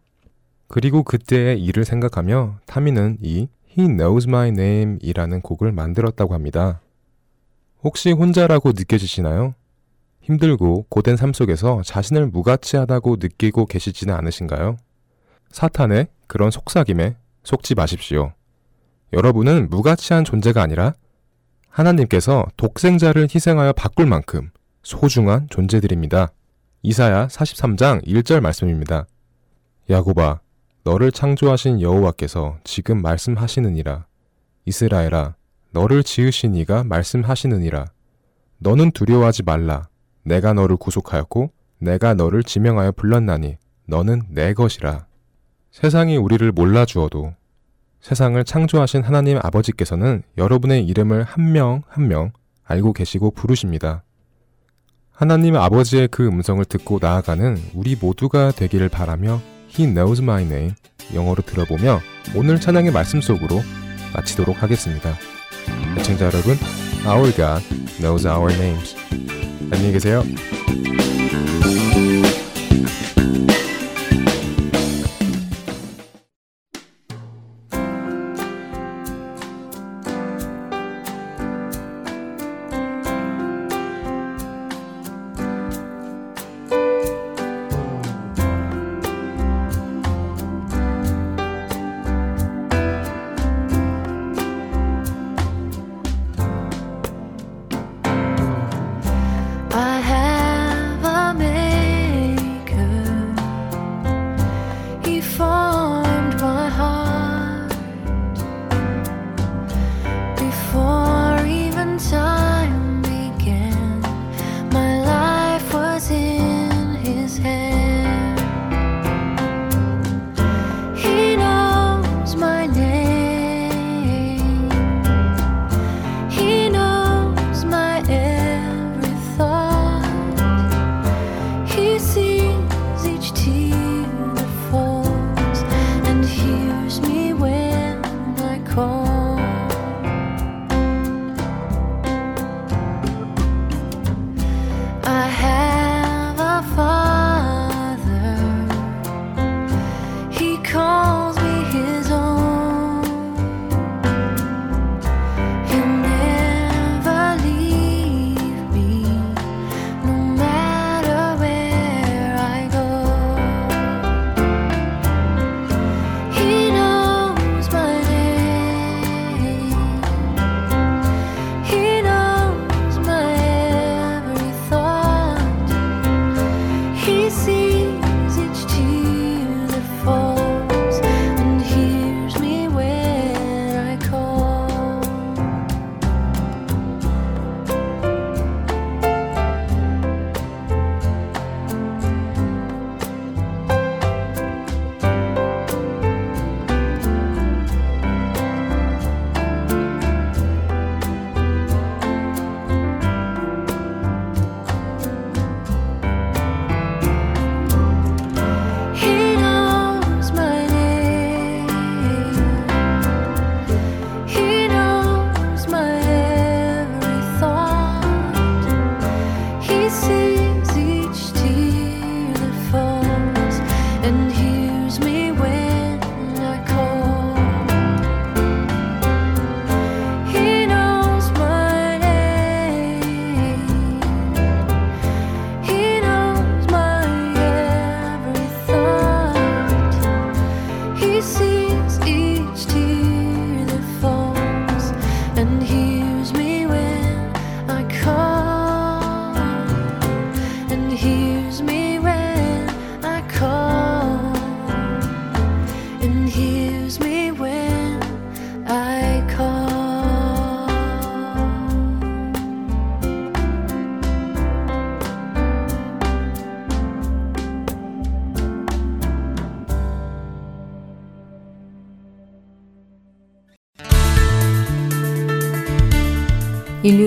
그리고 그때의 일을 생각하며 타미는 이 He Knows My Name 이라는 곡을 만들었다고 합니다. 혹시 혼자라고 느껴지시나요? 힘들고 고된 삶 속에서 자신을 무가치하다고 느끼고 계시지는 않으신가요? 사탄의 그런 속삭임에 속지 마십시오. 여러분은 무가치한 존재가 아니라 하나님께서 독생자를 희생하여 바꿀 만큼 소중한 존재들입니다. 이사야 43장 1절 말씀입니다. 야고바, 너를 창조하신 여호와께서 지금 말씀하시느니라. 이스라엘아, 너를 지으신 이가 말씀하시느니라. 너는 두려워하지 말라. 내가 너를 구속하였고 내가 너를 지명하여 불렀나니 너는 내 것이라. 세상이 우리를 몰라 주어도 세상을 창조하신 하나님 아버지께서는 여러분의 이름을 한 명 한명 알고 계시고 부르십니다. 하나님 아버지의 그 음성을 듣고 나아가는 우리 모두가 되기를 바라며 He knows my name 영어로 들어보며 오늘 찬양의 말씀 속으로 마치도록 하겠습니다. 애청자 여러분, Our God knows our names. 안녕히 계세요.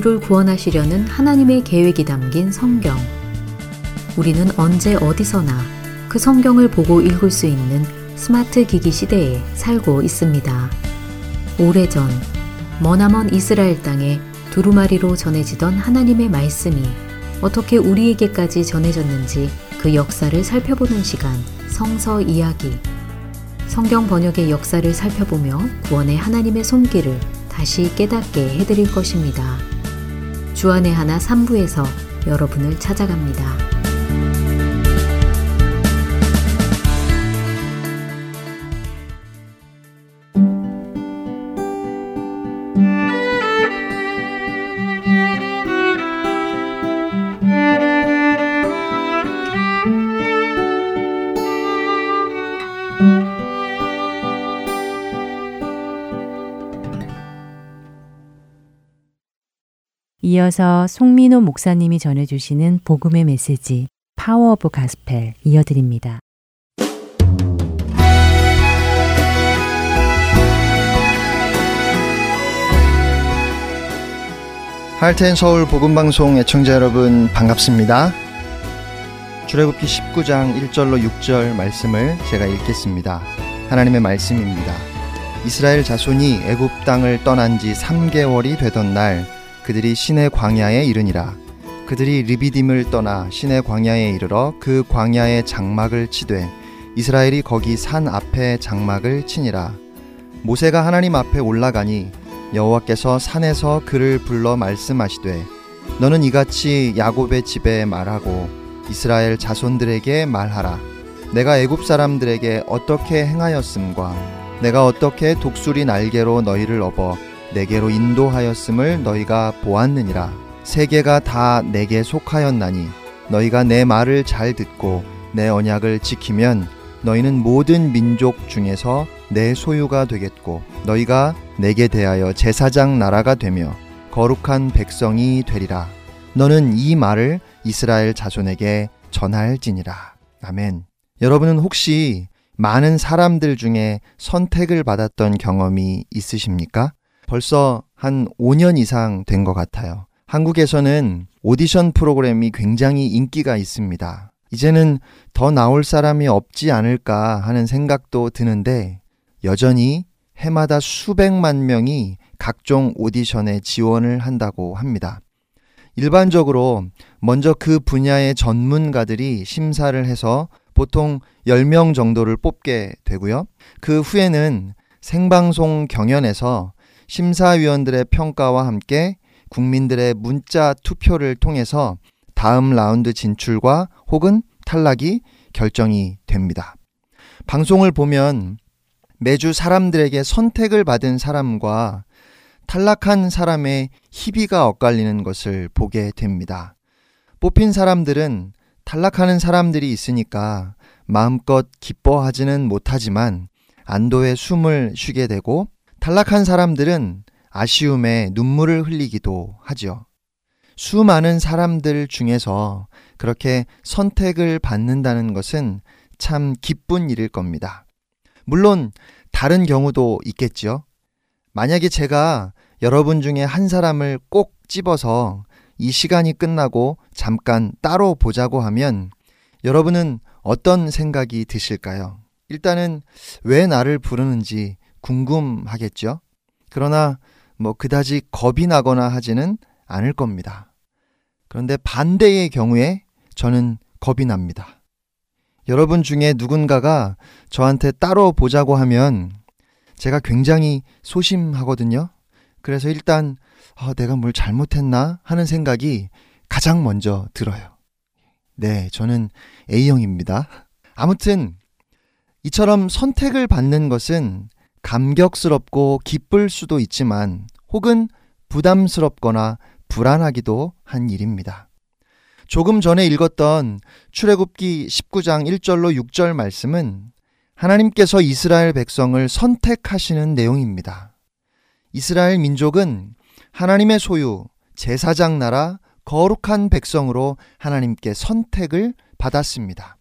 인류를 구원하시려는 하나님의 계획이 담긴 성경. 우리는 언제 어디서나 그 성경을 보고 읽을 수 있는 스마트 기기 시대에 살고 있습니다. 오래전 머나먼 이스라엘 땅에 두루마리로 전해지던 하나님의 말씀이 어떻게 우리에게까지 전해졌는지 그 역사를 살펴보는 시간 성서 이야기. 성경 번역의 역사를 살펴보며 구원의 하나님의 손길을 다시 깨닫게 해드릴 것입니다. 주안의 하나 3부에서 여러분을 찾아갑니다. 이어서 송민호 목사님이 전해주시는 복음의 메시지 Power of Gospel 이어드립니다. 하트앤서울 복음방송 애청자 여러분 반갑습니다. 출애굽기 19장 1절로 6절 말씀을 제가 읽겠습니다. 하나님의 말씀입니다. 이스라엘 자손이 애굽 땅을 떠난 지 3개월이 되던 날 그들이 신의 광야에 이르니라. 그들이 리비딤을 떠나 신의 광야에 이르러 그 광야의 장막을 치되 이스라엘이 거기 산 앞에 장막을 치니라. 모세가 하나님 앞에 올라가니 여호와께서 산에서 그를 불러 말씀하시되 너는 이같이 야곱의 집에 말하고 이스라엘 자손들에게 말하라. 내가 애굽 사람들에게 어떻게 행하였음과 내가 어떻게 독수리 날개로 너희를 업어 내게로 인도하였음을 너희가 보았느니라. 세계가 다 내게 속하였나니 너희가 내 말을 잘 듣고 내 언약을 지키면 너희는 모든 민족 중에서 내 소유가 되겠고 너희가 내게 대하여 제사장 나라가 되며 거룩한 백성이 되리라. 너는 이 말을 이스라엘 자손에게 전할지니라. 아멘. 여러분은 혹시 많은 사람들 중에 선택을 받았던 경험이 있으십니까? 벌써 한 5년 이상 된 것 같아요. 한국에서는 오디션 프로그램이 굉장히 인기가 있습니다. 이제는 더 나올 사람이 없지 않을까 하는 생각도 드는데 여전히 해마다 수백만 명이 각종 오디션에 지원을 한다고 합니다. 일반적으로 먼저 그 분야의 전문가들이 심사를 해서 보통 10명 정도를 뽑게 되고요. 그 후에는 생방송 경연에서 심사위원들의 평가와 함께 국민들의 문자 투표를 통해서 다음 라운드 진출과 혹은 탈락이 결정이 됩니다. 방송을 보면 매주 사람들에게 선택을 받은 사람과 탈락한 사람의 희비가 엇갈리는 것을 보게 됩니다. 뽑힌 사람들은 탈락하는 사람들이 있으니까 마음껏 기뻐하지는 못하지만 안도의 숨을 쉬게 되고 탈락한 사람들은 아쉬움에 눈물을 흘리기도 하죠. 수많은 사람들 중에서 그렇게 선택을 받는다는 것은 참 기쁜 일일 겁니다. 물론 다른 경우도 있겠지요. 만약에 제가 여러분 중에 한 사람을 꼭 집어서 이 시간이 끝나고 잠깐 따로 보자고 하면 여러분은 어떤 생각이 드실까요? 일단은 왜 나를 부르는지 궁금하겠죠? 그러나 뭐 그다지 겁이 나거나 하지는 않을 겁니다. 그런데 반대의 경우에 저는 겁이 납니다. 여러분 중에 누군가가 저한테 따로 보자고 하면 제가 굉장히 소심하거든요. 그래서 일단 어, 내가 뭘 잘못했나 하는 생각이 가장 먼저 들어요. 네, 저는 A형입니다. 아무튼 이처럼 선택을 받는 것은 감격스럽고 기쁠 수도 있지만 혹은 부담스럽거나 불안하기도 한 일입니다. 조금 전에 읽었던 출애굽기 19장 1절로 6절 말씀은 하나님께서 이스라엘 백성을 선택하시는 내용입니다. 이스라엘 민족은 하나님의 소유, 제사장 나라, 거룩한 백성으로 하나님께 선택을 받았습니다.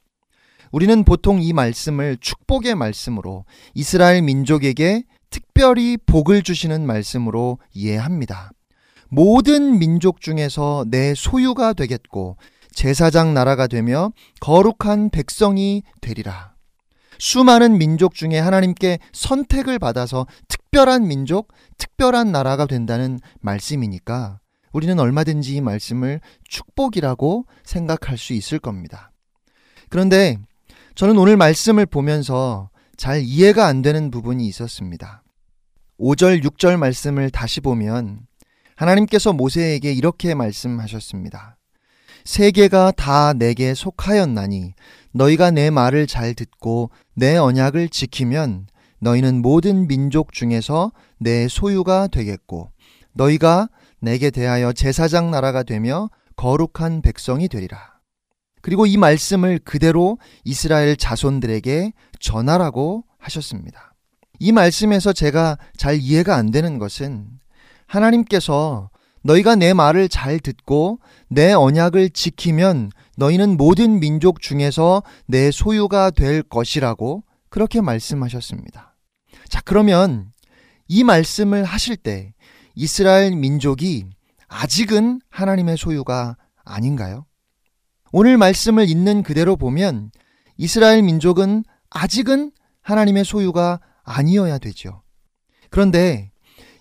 우리는 보통 이 말씀을 축복의 말씀으로 이스라엘 민족에게 특별히 복을 주시는 말씀으로 이해합니다. 모든 민족 중에서 내 소유가 되겠고 제사장 나라가 되며 거룩한 백성이 되리라. 수많은 민족 중에 하나님께 선택을 받아서 특별한 민족, 특별한 나라가 된다는 말씀이니까 우리는 얼마든지 이 말씀을 축복이라고 생각할 수 있을 겁니다. 그런데 저는 오늘 말씀을 보면서 잘 이해가 안 되는 부분이 있었습니다. 5절, 6절 말씀을 다시 보면 하나님께서 모세에게 이렇게 말씀하셨습니다. 세계가 다 내게 속하였나니 너희가 내 말을 잘 듣고 내 언약을 지키면 너희는 모든 민족 중에서 내 소유가 되겠고 너희가 내게 대하여 제사장 나라가 되며 거룩한 백성이 되리라. 그리고 이 말씀을 그대로 이스라엘 자손들에게 전하라고 하셨습니다. 이 말씀에서 제가 잘 이해가 안 되는 것은 하나님께서 너희가 내 말을 잘 듣고 내 언약을 지키면 너희는 모든 민족 중에서 내 소유가 될 것이라고 그렇게 말씀하셨습니다. 자, 그러면 이 말씀을 하실 때 이스라엘 민족이 아직은 하나님의 소유가 아닌가요? 오늘 말씀을 있는 그대로 보면 이스라엘 민족은 아직은 하나님의 소유가 아니어야 되죠. 그런데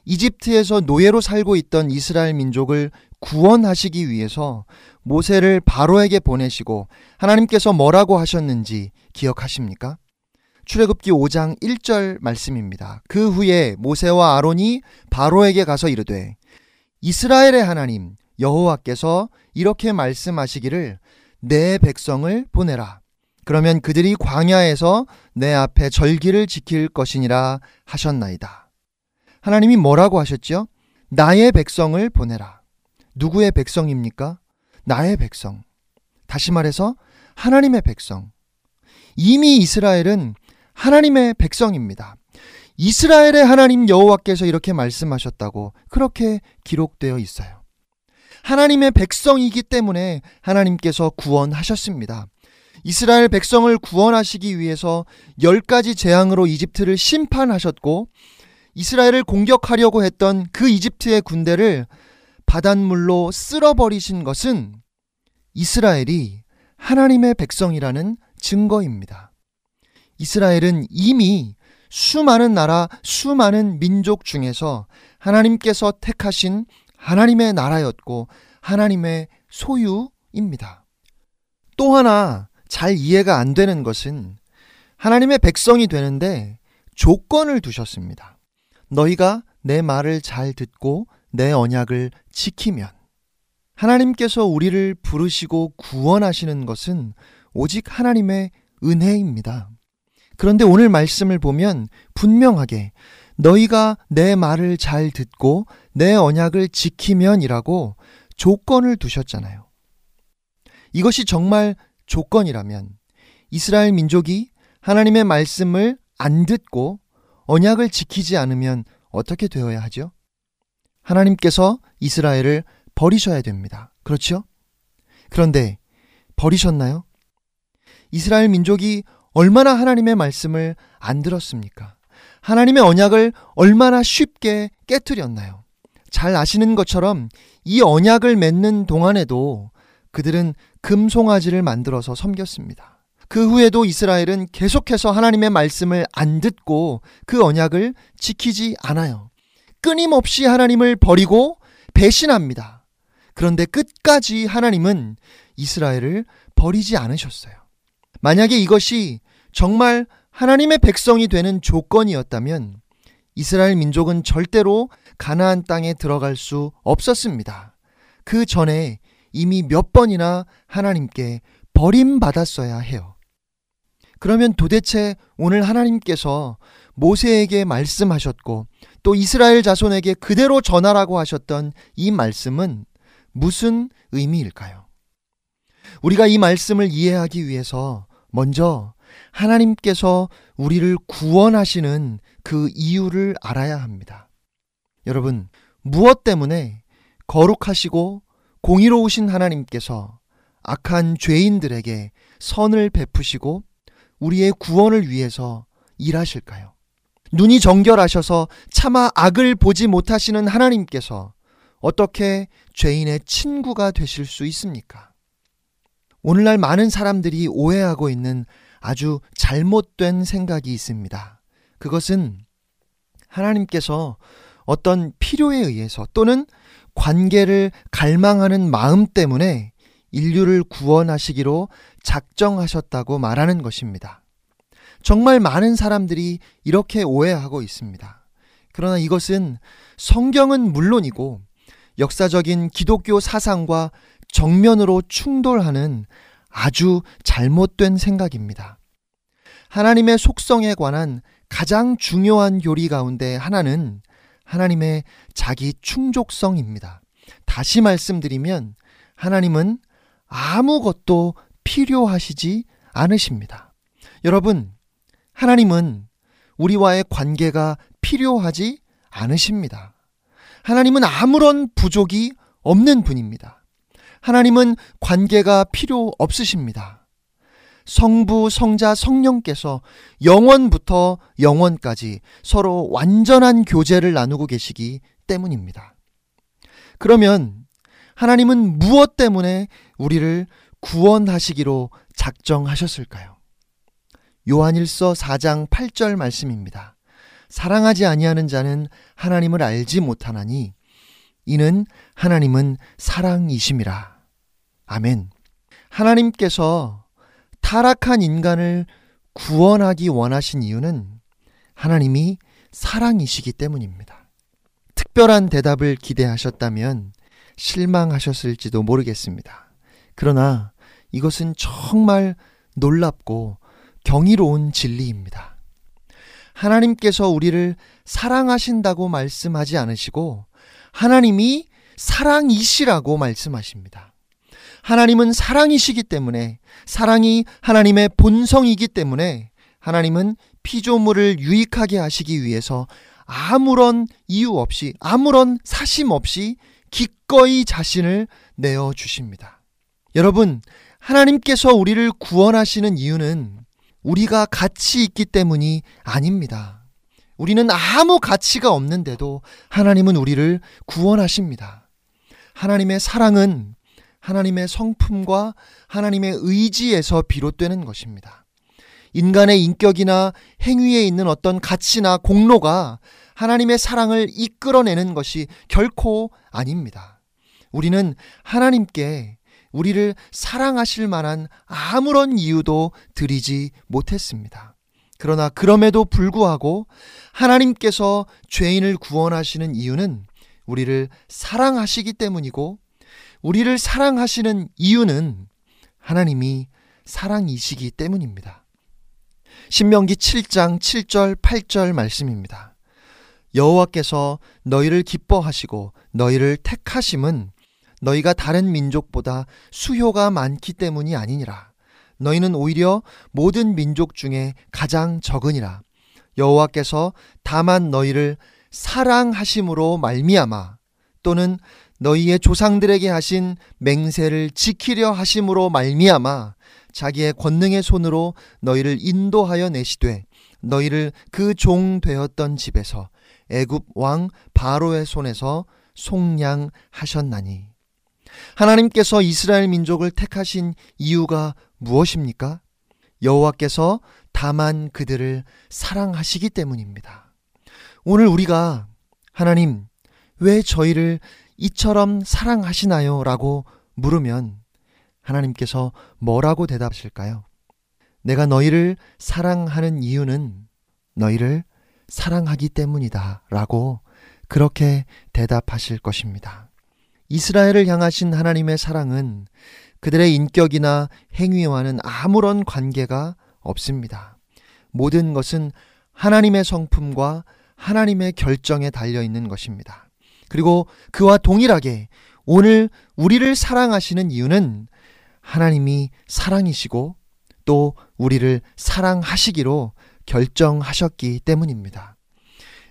이집트에서 노예로 살고 있던 이스라엘 민족을 구원하시기 위해서 모세를 바로에게 보내시고 하나님께서 뭐라고 하셨는지 기억하십니까? 출애굽기 5장 1절 말씀입니다. 그 후에 모세와 아론이 바로에게 가서 이르되 이스라엘의 하나님 여호와께서 이렇게 말씀하시기를 내 백성을 보내라. 그러면 그들이 광야에서 내 앞에 절기를 지킬 것이니라 하셨나이다. 하나님이 뭐라고 하셨죠? 나의 백성을 보내라. 누구의 백성입니까? 나의 백성. 다시 말해서 하나님의 백성. 이미 이스라엘은 하나님의 백성입니다. 이스라엘의 하나님 여호와께서 이렇게 말씀하셨다고 그렇게 기록되어 있어요. 하나님의 백성이기 때문에 하나님께서 구원하셨습니다. 이스라엘 백성을 구원하시기 위해서 열 가지 재앙으로 이집트를 심판하셨고 이스라엘을 공격하려고 했던 그 이집트의 군대를 바닷물로 쓸어버리신 것은 이스라엘이 하나님의 백성이라는 증거입니다. 이스라엘은 이미 수많은 나라, 수많은 민족 중에서 하나님께서 택하신 하나님의 나라였고 하나님의 소유입니다. 또 하나 잘 이해가 안 되는 것은 하나님의 백성이 되는데 조건을 두셨습니다. 너희가 내 말을 잘 듣고 내 언약을 지키면 하나님께서 우리를 부르시고 구원하시는 것은 오직 하나님의 은혜입니다. 그런데 오늘 말씀을 보면 분명하게 너희가 내 말을 잘 듣고 내 언약을 지키면이라고 조건을 두셨잖아요. 이것이 정말 조건이라면 이스라엘 민족이 하나님의 말씀을 안 듣고 언약을 지키지 않으면 어떻게 되어야 하죠? 하나님께서 이스라엘을 버리셔야 됩니다. 그렇죠? 그런데 버리셨나요? 이스라엘 민족이 얼마나 하나님의 말씀을 안 들었습니까? 하나님의 언약을 얼마나 쉽게 깨뜨렸나요? 잘 아시는 것처럼 이 언약을 맺는 동안에도 그들은 금송아지를 만들어서 섬겼습니다. 그 후에도 이스라엘은 계속해서 하나님의 말씀을 안 듣고 그 언약을 지키지 않아요. 끊임없이 하나님을 버리고 배신합니다. 그런데 끝까지 하나님은 이스라엘을 버리지 않으셨어요. 만약에 이것이 정말 하나님의 백성이 되는 조건이었다면 이스라엘 민족은 절대로 가나안 땅에 들어갈 수 없었습니다. 그 전에 이미 몇 번이나 하나님께 버림받았어야 해요. 그러면 도대체 오늘 하나님께서 모세에게 말씀하셨고 또 이스라엘 자손에게 그대로 전하라고 하셨던 이 말씀은 무슨 의미일까요? 우리가 이 말씀을 이해하기 위해서 먼저 하나님께서 우리를 구원하시는 그 이유를 알아야 합니다. 여러분, 무엇 때문에 거룩하시고 공의로우신 하나님께서 악한 죄인들에게 선을 베푸시고 우리의 구원을 위해서 일하실까요? 눈이 정결하셔서 차마 악을 보지 못하시는 하나님께서 어떻게 죄인의 친구가 되실 수 있습니까? 오늘날 많은 사람들이 오해하고 있는 아주 잘못된 생각이 있습니다. 그것은 하나님께서 어떤 필요에 의해서 또는 관계를 갈망하는 마음 때문에 인류를 구원하시기로 작정하셨다고 말하는 것입니다. 정말 많은 사람들이 이렇게 오해하고 있습니다. 그러나 이것은 성경은 물론이고 역사적인 기독교 사상과 정면으로 충돌하는 아주 잘못된 생각입니다. 하나님의 속성에 관한 가장 중요한 교리 가운데 하나는 하나님의 자기 충족성입니다. 다시 말씀드리면 하나님은 아무것도 필요하시지 않으십니다. 여러분, 하나님은 우리와의 관계가 필요하지 않으십니다. 하나님은 아무런 부족이 없는 분입니다. 하나님은 관계가 필요 없으십니다. 성부, 성자, 성령께서 영원부터 영원까지 서로 완전한 교제를 나누고 계시기 때문입니다. 그러면 하나님은 무엇 때문에 우리를 구원하시기로 작정하셨을까요? 요한일서 4장 8절 말씀입니다. 사랑하지 아니하는 자는 하나님을 알지 못하나니 이는 하나님은 사랑이심이라. 아멘. 하나님께서 타락한 인간을 구원하기 원하신 이유는 하나님이 사랑이시기 때문입니다. 특별한 대답을 기대하셨다면 실망하셨을지도 모르겠습니다. 그러나 이것은 정말 놀랍고 경이로운 진리입니다. 하나님께서 우리를 사랑하신다고 말씀하지 않으시고 하나님이 사랑이시라고 말씀하십니다. 하나님은 사랑이시기 때문에 사랑이 하나님의 본성이기 때문에 하나님은 피조물을 유익하게 하시기 위해서 아무런 이유 없이 아무런 사심 없이 기꺼이 자신을 내어 주십니다. 여러분, 하나님께서 우리를 구원하시는 이유는 우리가 가치 있기 때문이 아닙니다. 우리는 아무 가치가 없는데도 하나님은 우리를 구원하십니다. 하나님의 사랑은 하나님의 성품과 하나님의 의지에서 비롯되는 것입니다. 인간의 인격이나 행위에 있는 어떤 가치나 공로가 하나님의 사랑을 이끌어내는 것이 결코 아닙니다. 우리는 하나님께 우리를 사랑하실 만한 아무런 이유도 드리지 못했습니다. 그러나 그럼에도 불구하고 하나님께서 죄인을 구원하시는 이유는 우리를 사랑하시기 때문이고 우리를 사랑하시는 이유는 하나님이 사랑이시기 때문입니다. 신명기 7장 7절 8절 말씀입니다. 여호와께서 너희를 기뻐하시고 너희를 택하심은 너희가 다른 민족보다 수효가 많기 때문이 아니니라. 너희는 오히려 모든 민족 중에 가장 적으니라. 여호와께서 다만 너희를 사랑하심으로 말미암아 또는 너희의 조상들에게 하신 맹세를 지키려 하심으로 말미암아 자기의 권능의 손으로 너희를 인도하여 내시되 너희를 그 종 되었던 집에서 애굽 왕 바로의 손에서 속량하셨나니 하나님께서 이스라엘 민족을 택하신 이유가 무엇입니까? 여호와께서 다만 그들을 사랑하시기 때문입니다. 오늘 우리가 하나님 왜 저희를 이처럼 사랑하시나요? 라고 물으면 하나님께서 뭐라고 대답하실까요? 내가 너희를 사랑하는 이유는 너희를 사랑하기 때문이다. 라고 그렇게 대답하실 것입니다. 이스라엘을 향하신 하나님의 사랑은 그들의 인격이나 행위와는 아무런 관계가 없습니다. 모든 것은 하나님의 성품과 하나님의 결정에 달려 있는 것입니다. 그리고 그와 동일하게 오늘 우리를 사랑하시는 이유는 하나님이 사랑이시고 또 우리를 사랑하시기로 결정하셨기 때문입니다.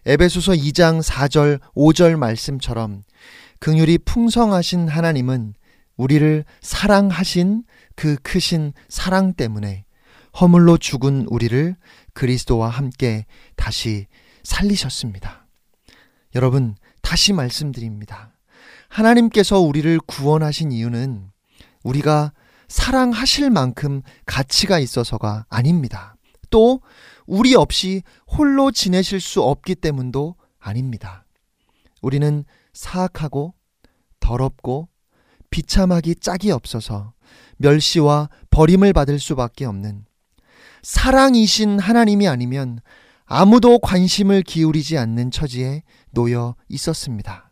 에베소서 2장 4절 5절 말씀처럼 긍휼이 풍성하신 하나님은 우리를 사랑하신 그 크신 사랑 때문에 허물로 죽은 우리를 그리스도와 함께 다시 살리셨습니다. 여러분, 다시 말씀드립니다. 하나님께서 우리를 구원하신 이유는 우리가 사랑하실 만큼 가치가 있어서가 아닙니다. 또 우리 없이 홀로 지내실 수 없기 때문도 아닙니다. 우리는 사악하고 더럽고 비참하기 짝이 없어서 멸시와 버림을 받을 수밖에 없는 사랑이신 하나님이 아니면 아무도 관심을 기울이지 않는 처지에 놓여 있었습니다.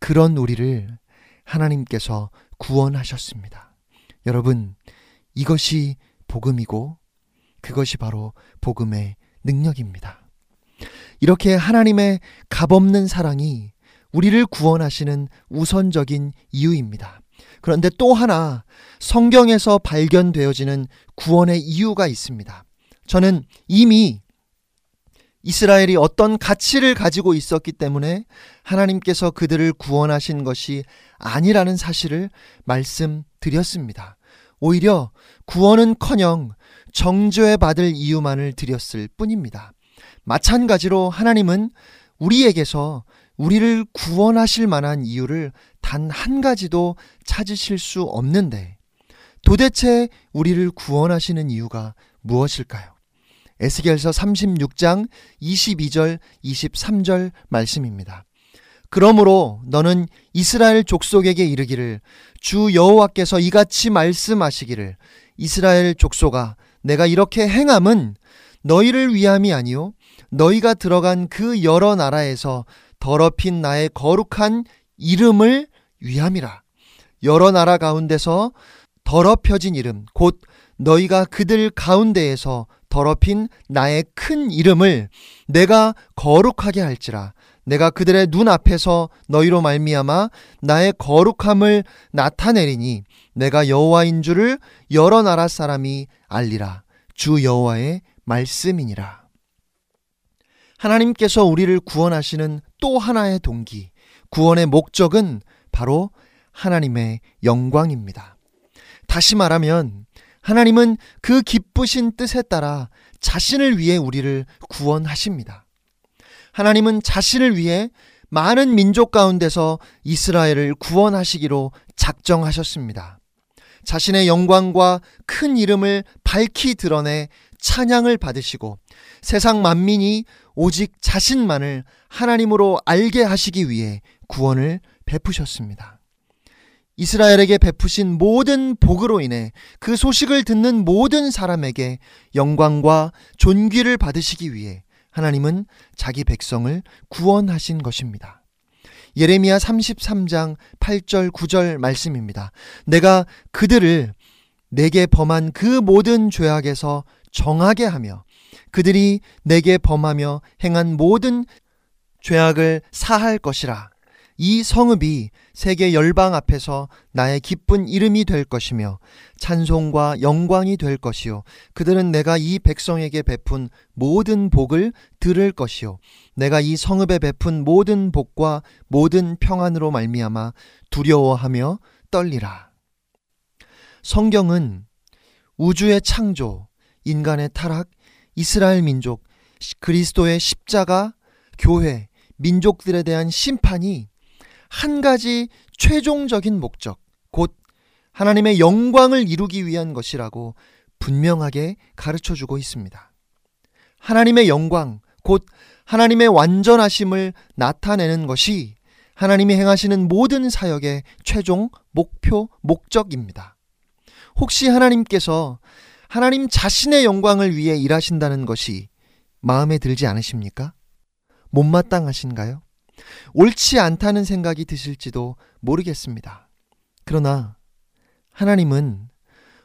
그런 우리를 하나님께서 구원하셨습니다. 여러분, 이것이 복음이고 그것이 바로 복음의 능력입니다. 이렇게 하나님의 값없는 사랑이 우리를 구원하시는 우선적인 이유입니다. 그런데 또 하나 성경에서 발견되어지는 구원의 이유가 있습니다. 저는 이미 이스라엘이 어떤 가치를 가지고 있었기 때문에 하나님께서 그들을 구원하신 것이 아니라는 사실을 말씀드렸습니다. 오히려 구원은 커녕 정죄 받을 이유만을 드렸을 뿐입니다. 마찬가지로 하나님은 우리에게서 우리를 구원하실 만한 이유를 단 한 가지도 찾으실 수 없는데 도대체 우리를 구원하시는 이유가 무엇일까요? 에스겔서 36장 22절 23절 말씀입니다. 그러므로 너는 이스라엘 족속에게 이르기를 주 여호와께서 이같이 말씀하시기를 이스라엘 족속아 내가 이렇게 행함은 너희를 위함이 아니요 너희가 들어간 그 여러 나라에서 더럽힌 나의 거룩한 이름을 위함이라. 여러 나라 가운데서 더럽혀진 이름, 곧 너희가 그들 가운데에서 더럽힌 나의 큰 이름을 내가 거룩하게 할지라. 내가 그들의 눈 앞에서 너희로 말미암아 나의 거룩함을 나타내리니 내가 여호와인 줄을 여러 나라 사람이 알리라. 주 여호와의 말씀이니라. 하나님께서 우리를 구원하시는 또 하나의 동기, 구원의 목적은 바로 하나님의 영광입니다. 다시 말하면 하나님은 그 기쁘신 뜻에 따라 자신을 위해 우리를 구원하십니다. 하나님은 자신을 위해 많은 민족 가운데서 이스라엘을 구원하시기로 작정하셨습니다. 자신의 영광과 큰 이름을 밝히 드러내 찬양을 받으시고 세상 만민이 오직 자신만을 하나님으로 알게 하시기 위해 구원을 베푸셨습니다. 이스라엘에게 베푸신 모든 복으로 인해 그 소식을 듣는 모든 사람에게 영광과 존귀를 받으시기 위해 하나님은 자기 백성을 구원하신 것입니다. 예레미야 33장 8절 9절 말씀입니다. 내가 그들을 내게 범한 그 모든 죄악에서 정하게 하며 그들이 내게 범하며 행한 모든 죄악을 사할 것이라. 이 성읍이 세계 열방 앞에서 나의 기쁜 이름이 될 것이며 찬송과 영광이 될 것이요 그들은 내가 이 백성에게 베푼 모든 복을 들을 것이요 내가 이 성읍에 베푼 모든 복과 모든 평안으로 말미암아 두려워하며 떨리라. 성경은 우주의 창조, 인간의 타락, 이스라엘 민족, 그리스도의 십자가, 교회, 민족들에 대한 심판이 한 가지 최종적인 목적, 곧 하나님의 영광을 이루기 위한 것이라고 분명하게 가르쳐 주고 있습니다. 하나님의 영광, 곧 하나님의 완전하심을 나타내는 것이 하나님이 행하시는 모든 사역의 최종 목표, 목적입니다. 혹시 하나님께서 하나님 자신의 영광을 위해 일하신다는 것이 마음에 들지 않으십니까? 못마땅하신가요? 옳지 않다는 생각이 드실지도 모르겠습니다. 그러나 하나님은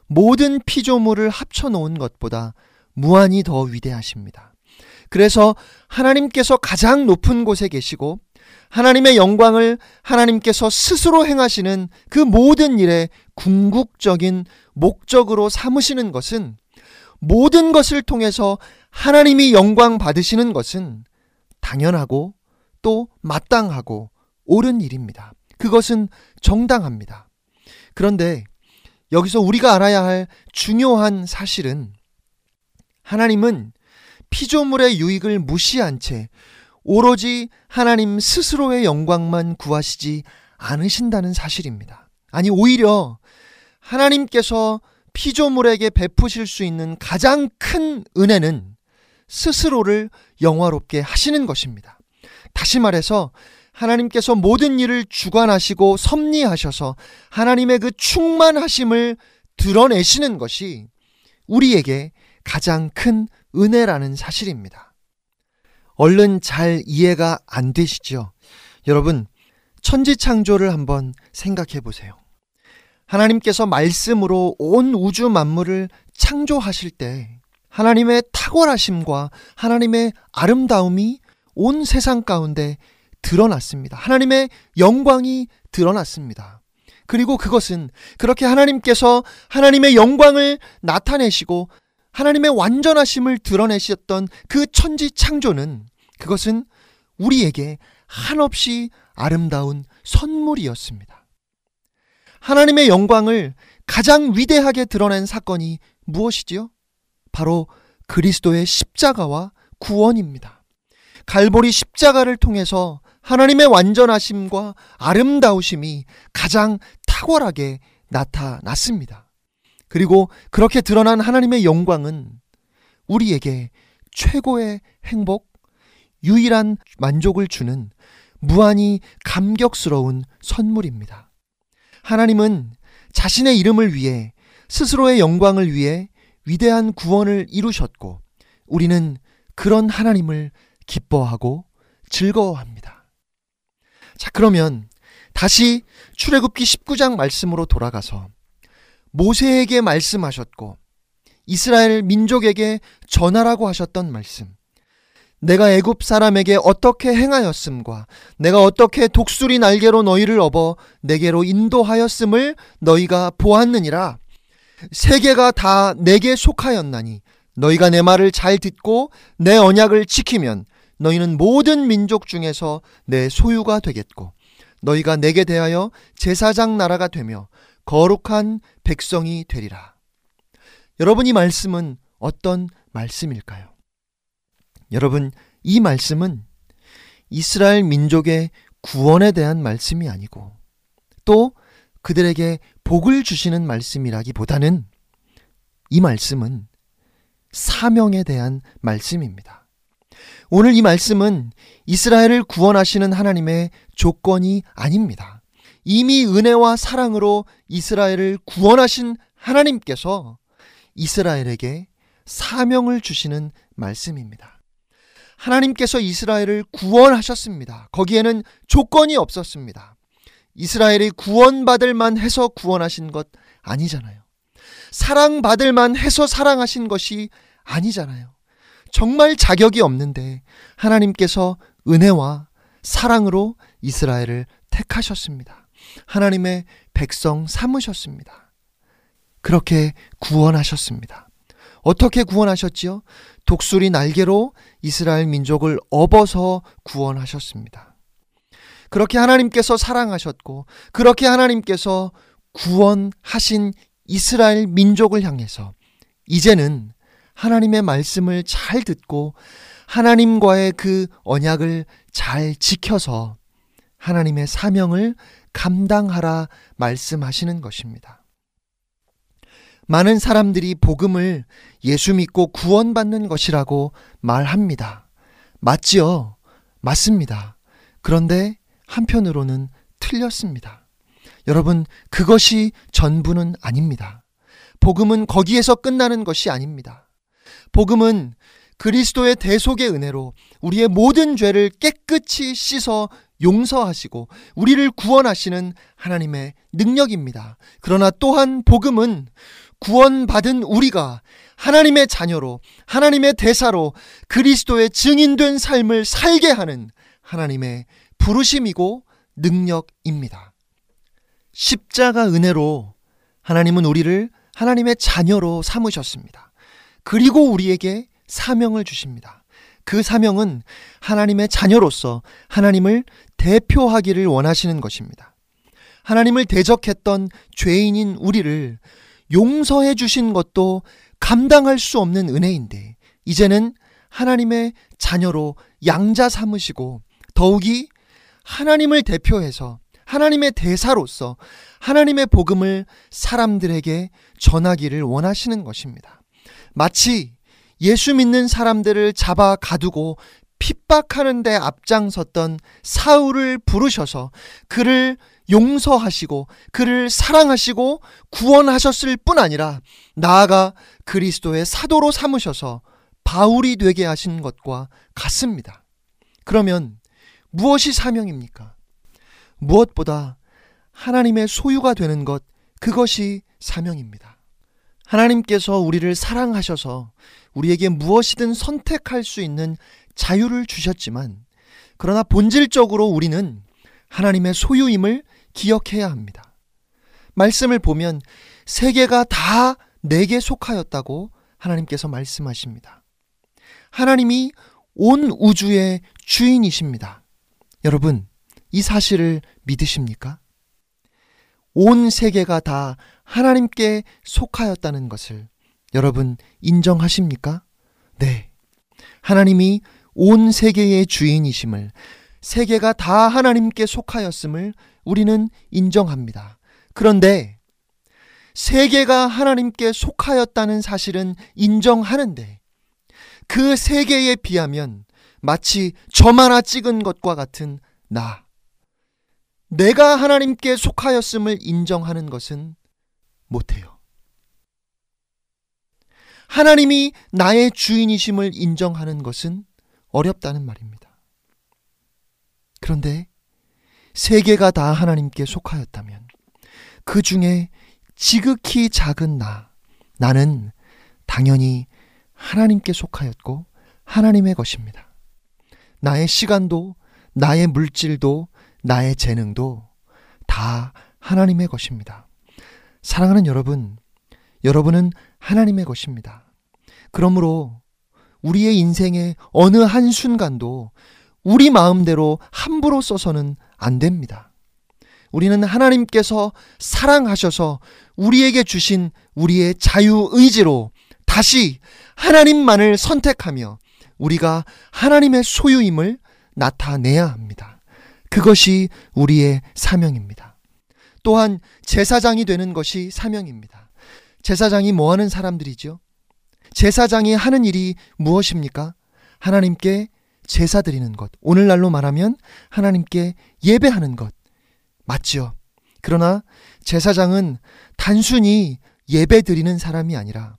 모든 피조물을 합쳐놓은 것보다 무한히 더 위대하십니다. 그래서 하나님께서 가장 높은 곳에 계시고 하나님의 영광을 하나님께서 스스로 행하시는 그 모든 일의 궁극적인 목적으로 삼으시는 것은 모든 것을 통해서 하나님이 영광 받으시는 것은 당연하고 또 마땅하고 옳은 일입니다. 그것은 정당합니다. 그런데 여기서 우리가 알아야 할 중요한 사실은 하나님은 피조물의 유익을 무시한 채 오로지 하나님 스스로의 영광만 구하시지 않으신다는 사실입니다. 아니, 오히려 하나님께서 피조물에게 베푸실 수 있는 가장 큰 은혜는 스스로를 영화롭게 하시는 것입니다. 다시 말해서 하나님께서 모든 일을 주관하시고 섭리하셔서 하나님의 그 충만하심을 드러내시는 것이 우리에게 가장 큰 은혜라는 사실입니다. 얼른 잘 이해가 안 되시죠? 여러분, 천지창조를 한번 생각해 보세요. 하나님께서 말씀으로 온 우주 만물을 창조하실 때 하나님의 탁월하심과 하나님의 아름다움이 온 세상 가운데 드러났습니다. 하나님의 영광이 드러났습니다. 그리고 그것은 그렇게 하나님께서 하나님의 영광을 나타내시고 하나님의 완전하심을 드러내셨던 그 천지 창조는 그것은 우리에게 한없이 아름다운 선물이었습니다. 하나님의 영광을 가장 위대하게 드러낸 사건이 무엇이지요? 바로 그리스도의 십자가와 구원입니다. 갈보리 십자가를 통해서 하나님의 완전하심과 아름다우심이 가장 탁월하게 나타났습니다. 그리고 그렇게 드러난 하나님의 영광은 우리에게 최고의 행복, 유일한 만족을 주는 무한히 감격스러운 선물입니다. 하나님은 자신의 이름을 위해 스스로의 영광을 위해 위대한 구원을 이루셨고 우리는 그런 하나님을 기뻐하고 즐거워합니다. 자, 그러면 다시 출애굽기 19장 말씀으로 돌아가서 모세에게 말씀하셨고 이스라엘 민족에게 전하라고 하셨던 말씀. 내가 애굽 사람에게 어떻게 행하였음과 내가 어떻게 독수리 날개로 너희를 업어 내게로 인도하였음을 너희가 보았느니라. 세계가 다 내게 속하였나니 너희가 내 말을 잘 듣고 내 언약을 지키면 너희는 모든 민족 중에서 내 소유가 되겠고 너희가 내게 대하여 제사장 나라가 되며 거룩한 백성이 되리라. 여러분 이 말씀은 어떤 말씀일까요? 여러분 이 말씀은 이스라엘 민족의 구원에 대한 말씀이 아니고 또 그들에게 복을 주시는 말씀이라기보다는 이 말씀은 사명에 대한 말씀입니다. 오늘 이 말씀은 이스라엘을 구원하시는 하나님의 조건이 아닙니다. 이미 은혜와 사랑으로 이스라엘을 구원하신 하나님께서 이스라엘에게 사명을 주시는 말씀입니다. 하나님께서 이스라엘을 구원하셨습니다. 거기에는 조건이 없었습니다. 이스라엘이 구원받을 만 해서 구원하신 것 아니잖아요. 사랑받을 만 해서 사랑하신 것이 아니잖아요. 정말 자격이 없는데 하나님께서 은혜와 사랑으로 이스라엘을 택하셨습니다. 하나님의 백성 삼으셨습니다. 그렇게 구원하셨습니다. 어떻게 구원하셨지요? 독수리 날개로 이스라엘 민족을 업어서 구원하셨습니다. 그렇게 하나님께서 사랑하셨고 그렇게 하나님께서 구원하신 이스라엘 민족을 향해서 이제는 하나님의 말씀을 잘 듣고 하나님과의 그 언약을 잘 지켜서 하나님의 사명을 감당하라 말씀하시는 것입니다. 많은 사람들이 복음을 예수 믿고 구원받는 것이라고 말합니다. 맞지요? 맞습니다. 그런데 한편으로는 틀렸습니다. 여러분, 그것이 전부는 아닙니다. 복음은 거기에서 끝나는 것이 아닙니다. 복음은 그리스도의 대속의 은혜로 우리의 모든 죄를 깨끗이 씻어 용서하시고 우리를 구원하시는 하나님의 능력입니다. 그러나 또한 복음은 구원받은 우리가 하나님의 자녀로 하나님의 대사로 그리스도의 증인된 삶을 살게 하는 하나님의 부르심이고 능력입니다. 십자가 은혜로 하나님은 우리를 하나님의 자녀로 삼으셨습니다. 그리고 우리에게 사명을 주십니다. 그 사명은 하나님의 자녀로서 하나님을 대표하기를 원하시는 것입니다. 하나님을 대적했던 죄인인 우리를 용서해 주신 것도 감당할 수 없는 은혜인데, 이제는 하나님의 자녀로 양자 삼으시고, 더욱이 하나님을 대표해서 하나님의 대사로서 하나님의 복음을 사람들에게 전하기를 원하시는 것입니다. 마치 예수 믿는 사람들을 잡아 가두고 핍박하는 데 앞장섰던 사울을 부르셔서 그를 용서하시고 그를 사랑하시고 구원하셨을 뿐 아니라 나아가 그리스도의 사도로 삼으셔서 바울이 되게 하신 것과 같습니다. 그러면 무엇이 사명입니까? 무엇보다 하나님의 소유가 되는 것, 그것이 사명입니다. 하나님께서 우리를 사랑하셔서 우리에게 무엇이든 선택할 수 있는 자유를 주셨지만, 그러나 본질적으로 우리는 하나님의 소유임을 기억해야 합니다. 말씀을 보면 세계가 다 내게 속하였다고 하나님께서 말씀하십니다. 하나님이 온 우주의 주인이십니다. 여러분, 이 사실을 믿으십니까? 온 세계가 다 하나님께 속하였다는 것을 여러분 인정하십니까? 네. 하나님이 온 세계의 주인이심을 세계가 다 하나님께 속하였음을 우리는 인정합니다. 그런데 세계가 하나님께 속하였다는 사실은 인정하는데 그 세계에 비하면 마치 점 하나 찍은 것과 같은 나. 내가 하나님께 속하였음을 인정하는 것은 못해요. 하나님이 나의 주인이심을 인정하는 것은 어렵다는 말입니다. 그런데 세계가 다 하나님께 속하였다면 그 중에 지극히 작은 나, 나는 당연히 하나님께 속하였고 하나님의 것입니다. 나의 시간도, 나의 물질도, 나의 재능도 다 하나님의 것입니다. 사랑하는 여러분, 여러분은 하나님의 것입니다. 그러므로 우리의 인생의 어느 한순간도 우리 마음대로 함부로 써서는 안 됩니다. 우리는 하나님께서 사랑하셔서 우리에게 주신 우리의 자유의지로 다시 하나님만을 선택하며 우리가 하나님의 소유임을 나타내야 합니다. 그것이 우리의 사명입니다. 또한 제사장이 되는 것이 사명입니다. 제사장이 뭐 하는 사람들이죠? 제사장이 하는 일이 무엇입니까? 하나님께 제사 드리는 것. 오늘날로 말하면 하나님께 예배하는 것. 맞지요? 그러나 제사장은 단순히 예배 드리는 사람이 아니라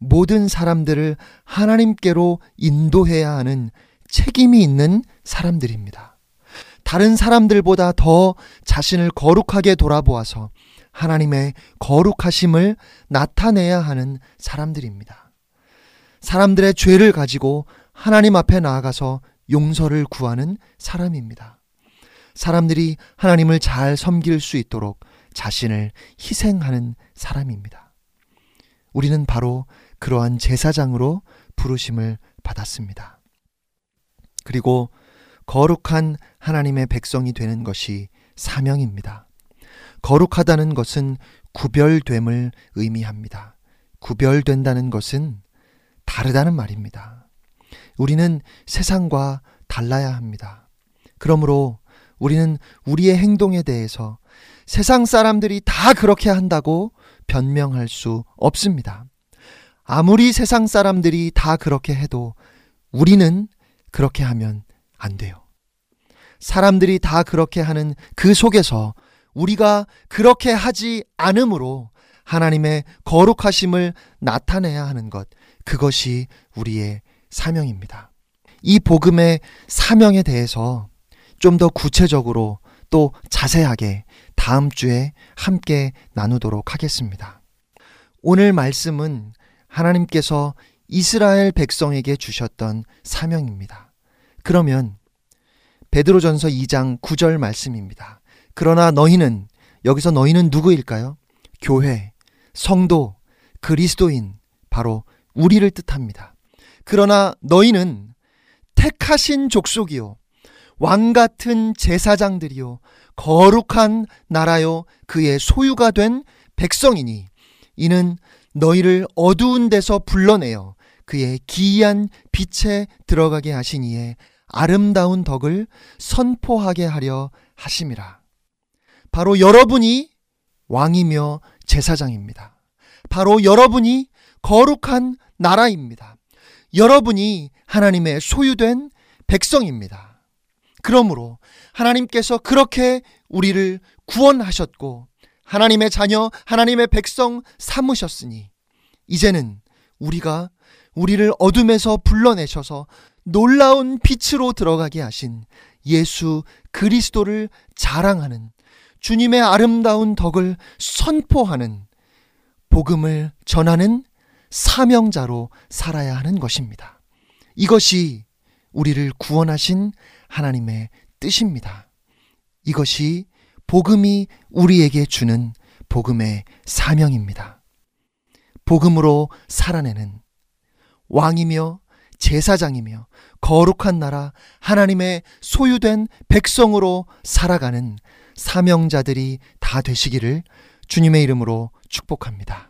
모든 사람들을 하나님께로 인도해야 하는 책임이 있는 사람들입니다. 다른 사람들보다 더 자신을 거룩하게 돌아보아서 하나님의 거룩하심을 나타내야 하는 사람들입니다. 사람들의 죄를 가지고 하나님 앞에 나아가서 용서를 구하는 사람입니다. 사람들이 하나님을 잘 섬길 수 있도록 자신을 희생하는 사람입니다. 우리는 바로 그러한 제사장으로 부르심을 받았습니다. 그리고 거룩한 하나님의 백성이 되는 것이 사명입니다. 거룩하다는 것은 구별됨을 의미합니다. 구별된다는 것은 다르다는 말입니다. 우리는 세상과 달라야 합니다. 그러므로 우리는 우리의 행동에 대해서 세상 사람들이 다 그렇게 한다고 변명할 수 없습니다. 아무리 세상 사람들이 다 그렇게 해도 우리는 그렇게 하면 안 돼요. 사람들이 다 그렇게 하는 그 속에서 우리가 그렇게 하지 않으므로 하나님의 거룩하심을 나타내야 하는 것, 그것이 우리의 사명입니다. 이 복음의 사명에 대해서 좀 더 구체적으로 또 자세하게 다음 주에 함께 나누도록 하겠습니다. 오늘 말씀은 하나님께서 이스라엘 백성에게 주셨던 사명입니다. 그러면 베드로전서 2장 9절 말씀입니다. 그러나 너희는 여기서 너희는 누구일까요? 교회, 성도, 그리스도인 바로 우리를 뜻합니다. 그러나 너희는 택하신 족속이요 왕 같은 제사장들이요 거룩한 나라요 그의 소유가 된 백성이니 이는 너희를 어두운 데서 불러내어 그의 기이한 빛에 들어가게 하신 이에 아름다운 덕을 선포하게 하려 하심이라. 바로 여러분이 왕이며 제사장입니다. 바로 여러분이 거룩한 나라입니다. 여러분이 하나님의 소유된 백성입니다. 그러므로 하나님께서 그렇게 우리를 구원하셨고 하나님의 자녀, 하나님의 백성 삼으셨으니 이제는 우리가 우리를 어둠에서 불러내셔서 놀라운 빛으로 들어가게 하신 예수 그리스도를 자랑하는 주님의 아름다운 덕을 선포하는 복음을 전하는 사명자로 살아야 하는 것입니다. 이것이 우리를 구원하신 하나님의 뜻입니다. 이것이 복음이 우리에게 주는 복음의 사명입니다. 복음으로 살아내는 왕이며 제사장이며 거룩한 나라 하나님의 소유된 백성으로 살아가는 사명자들이 다 되시기를 주님의 이름으로 축복합니다.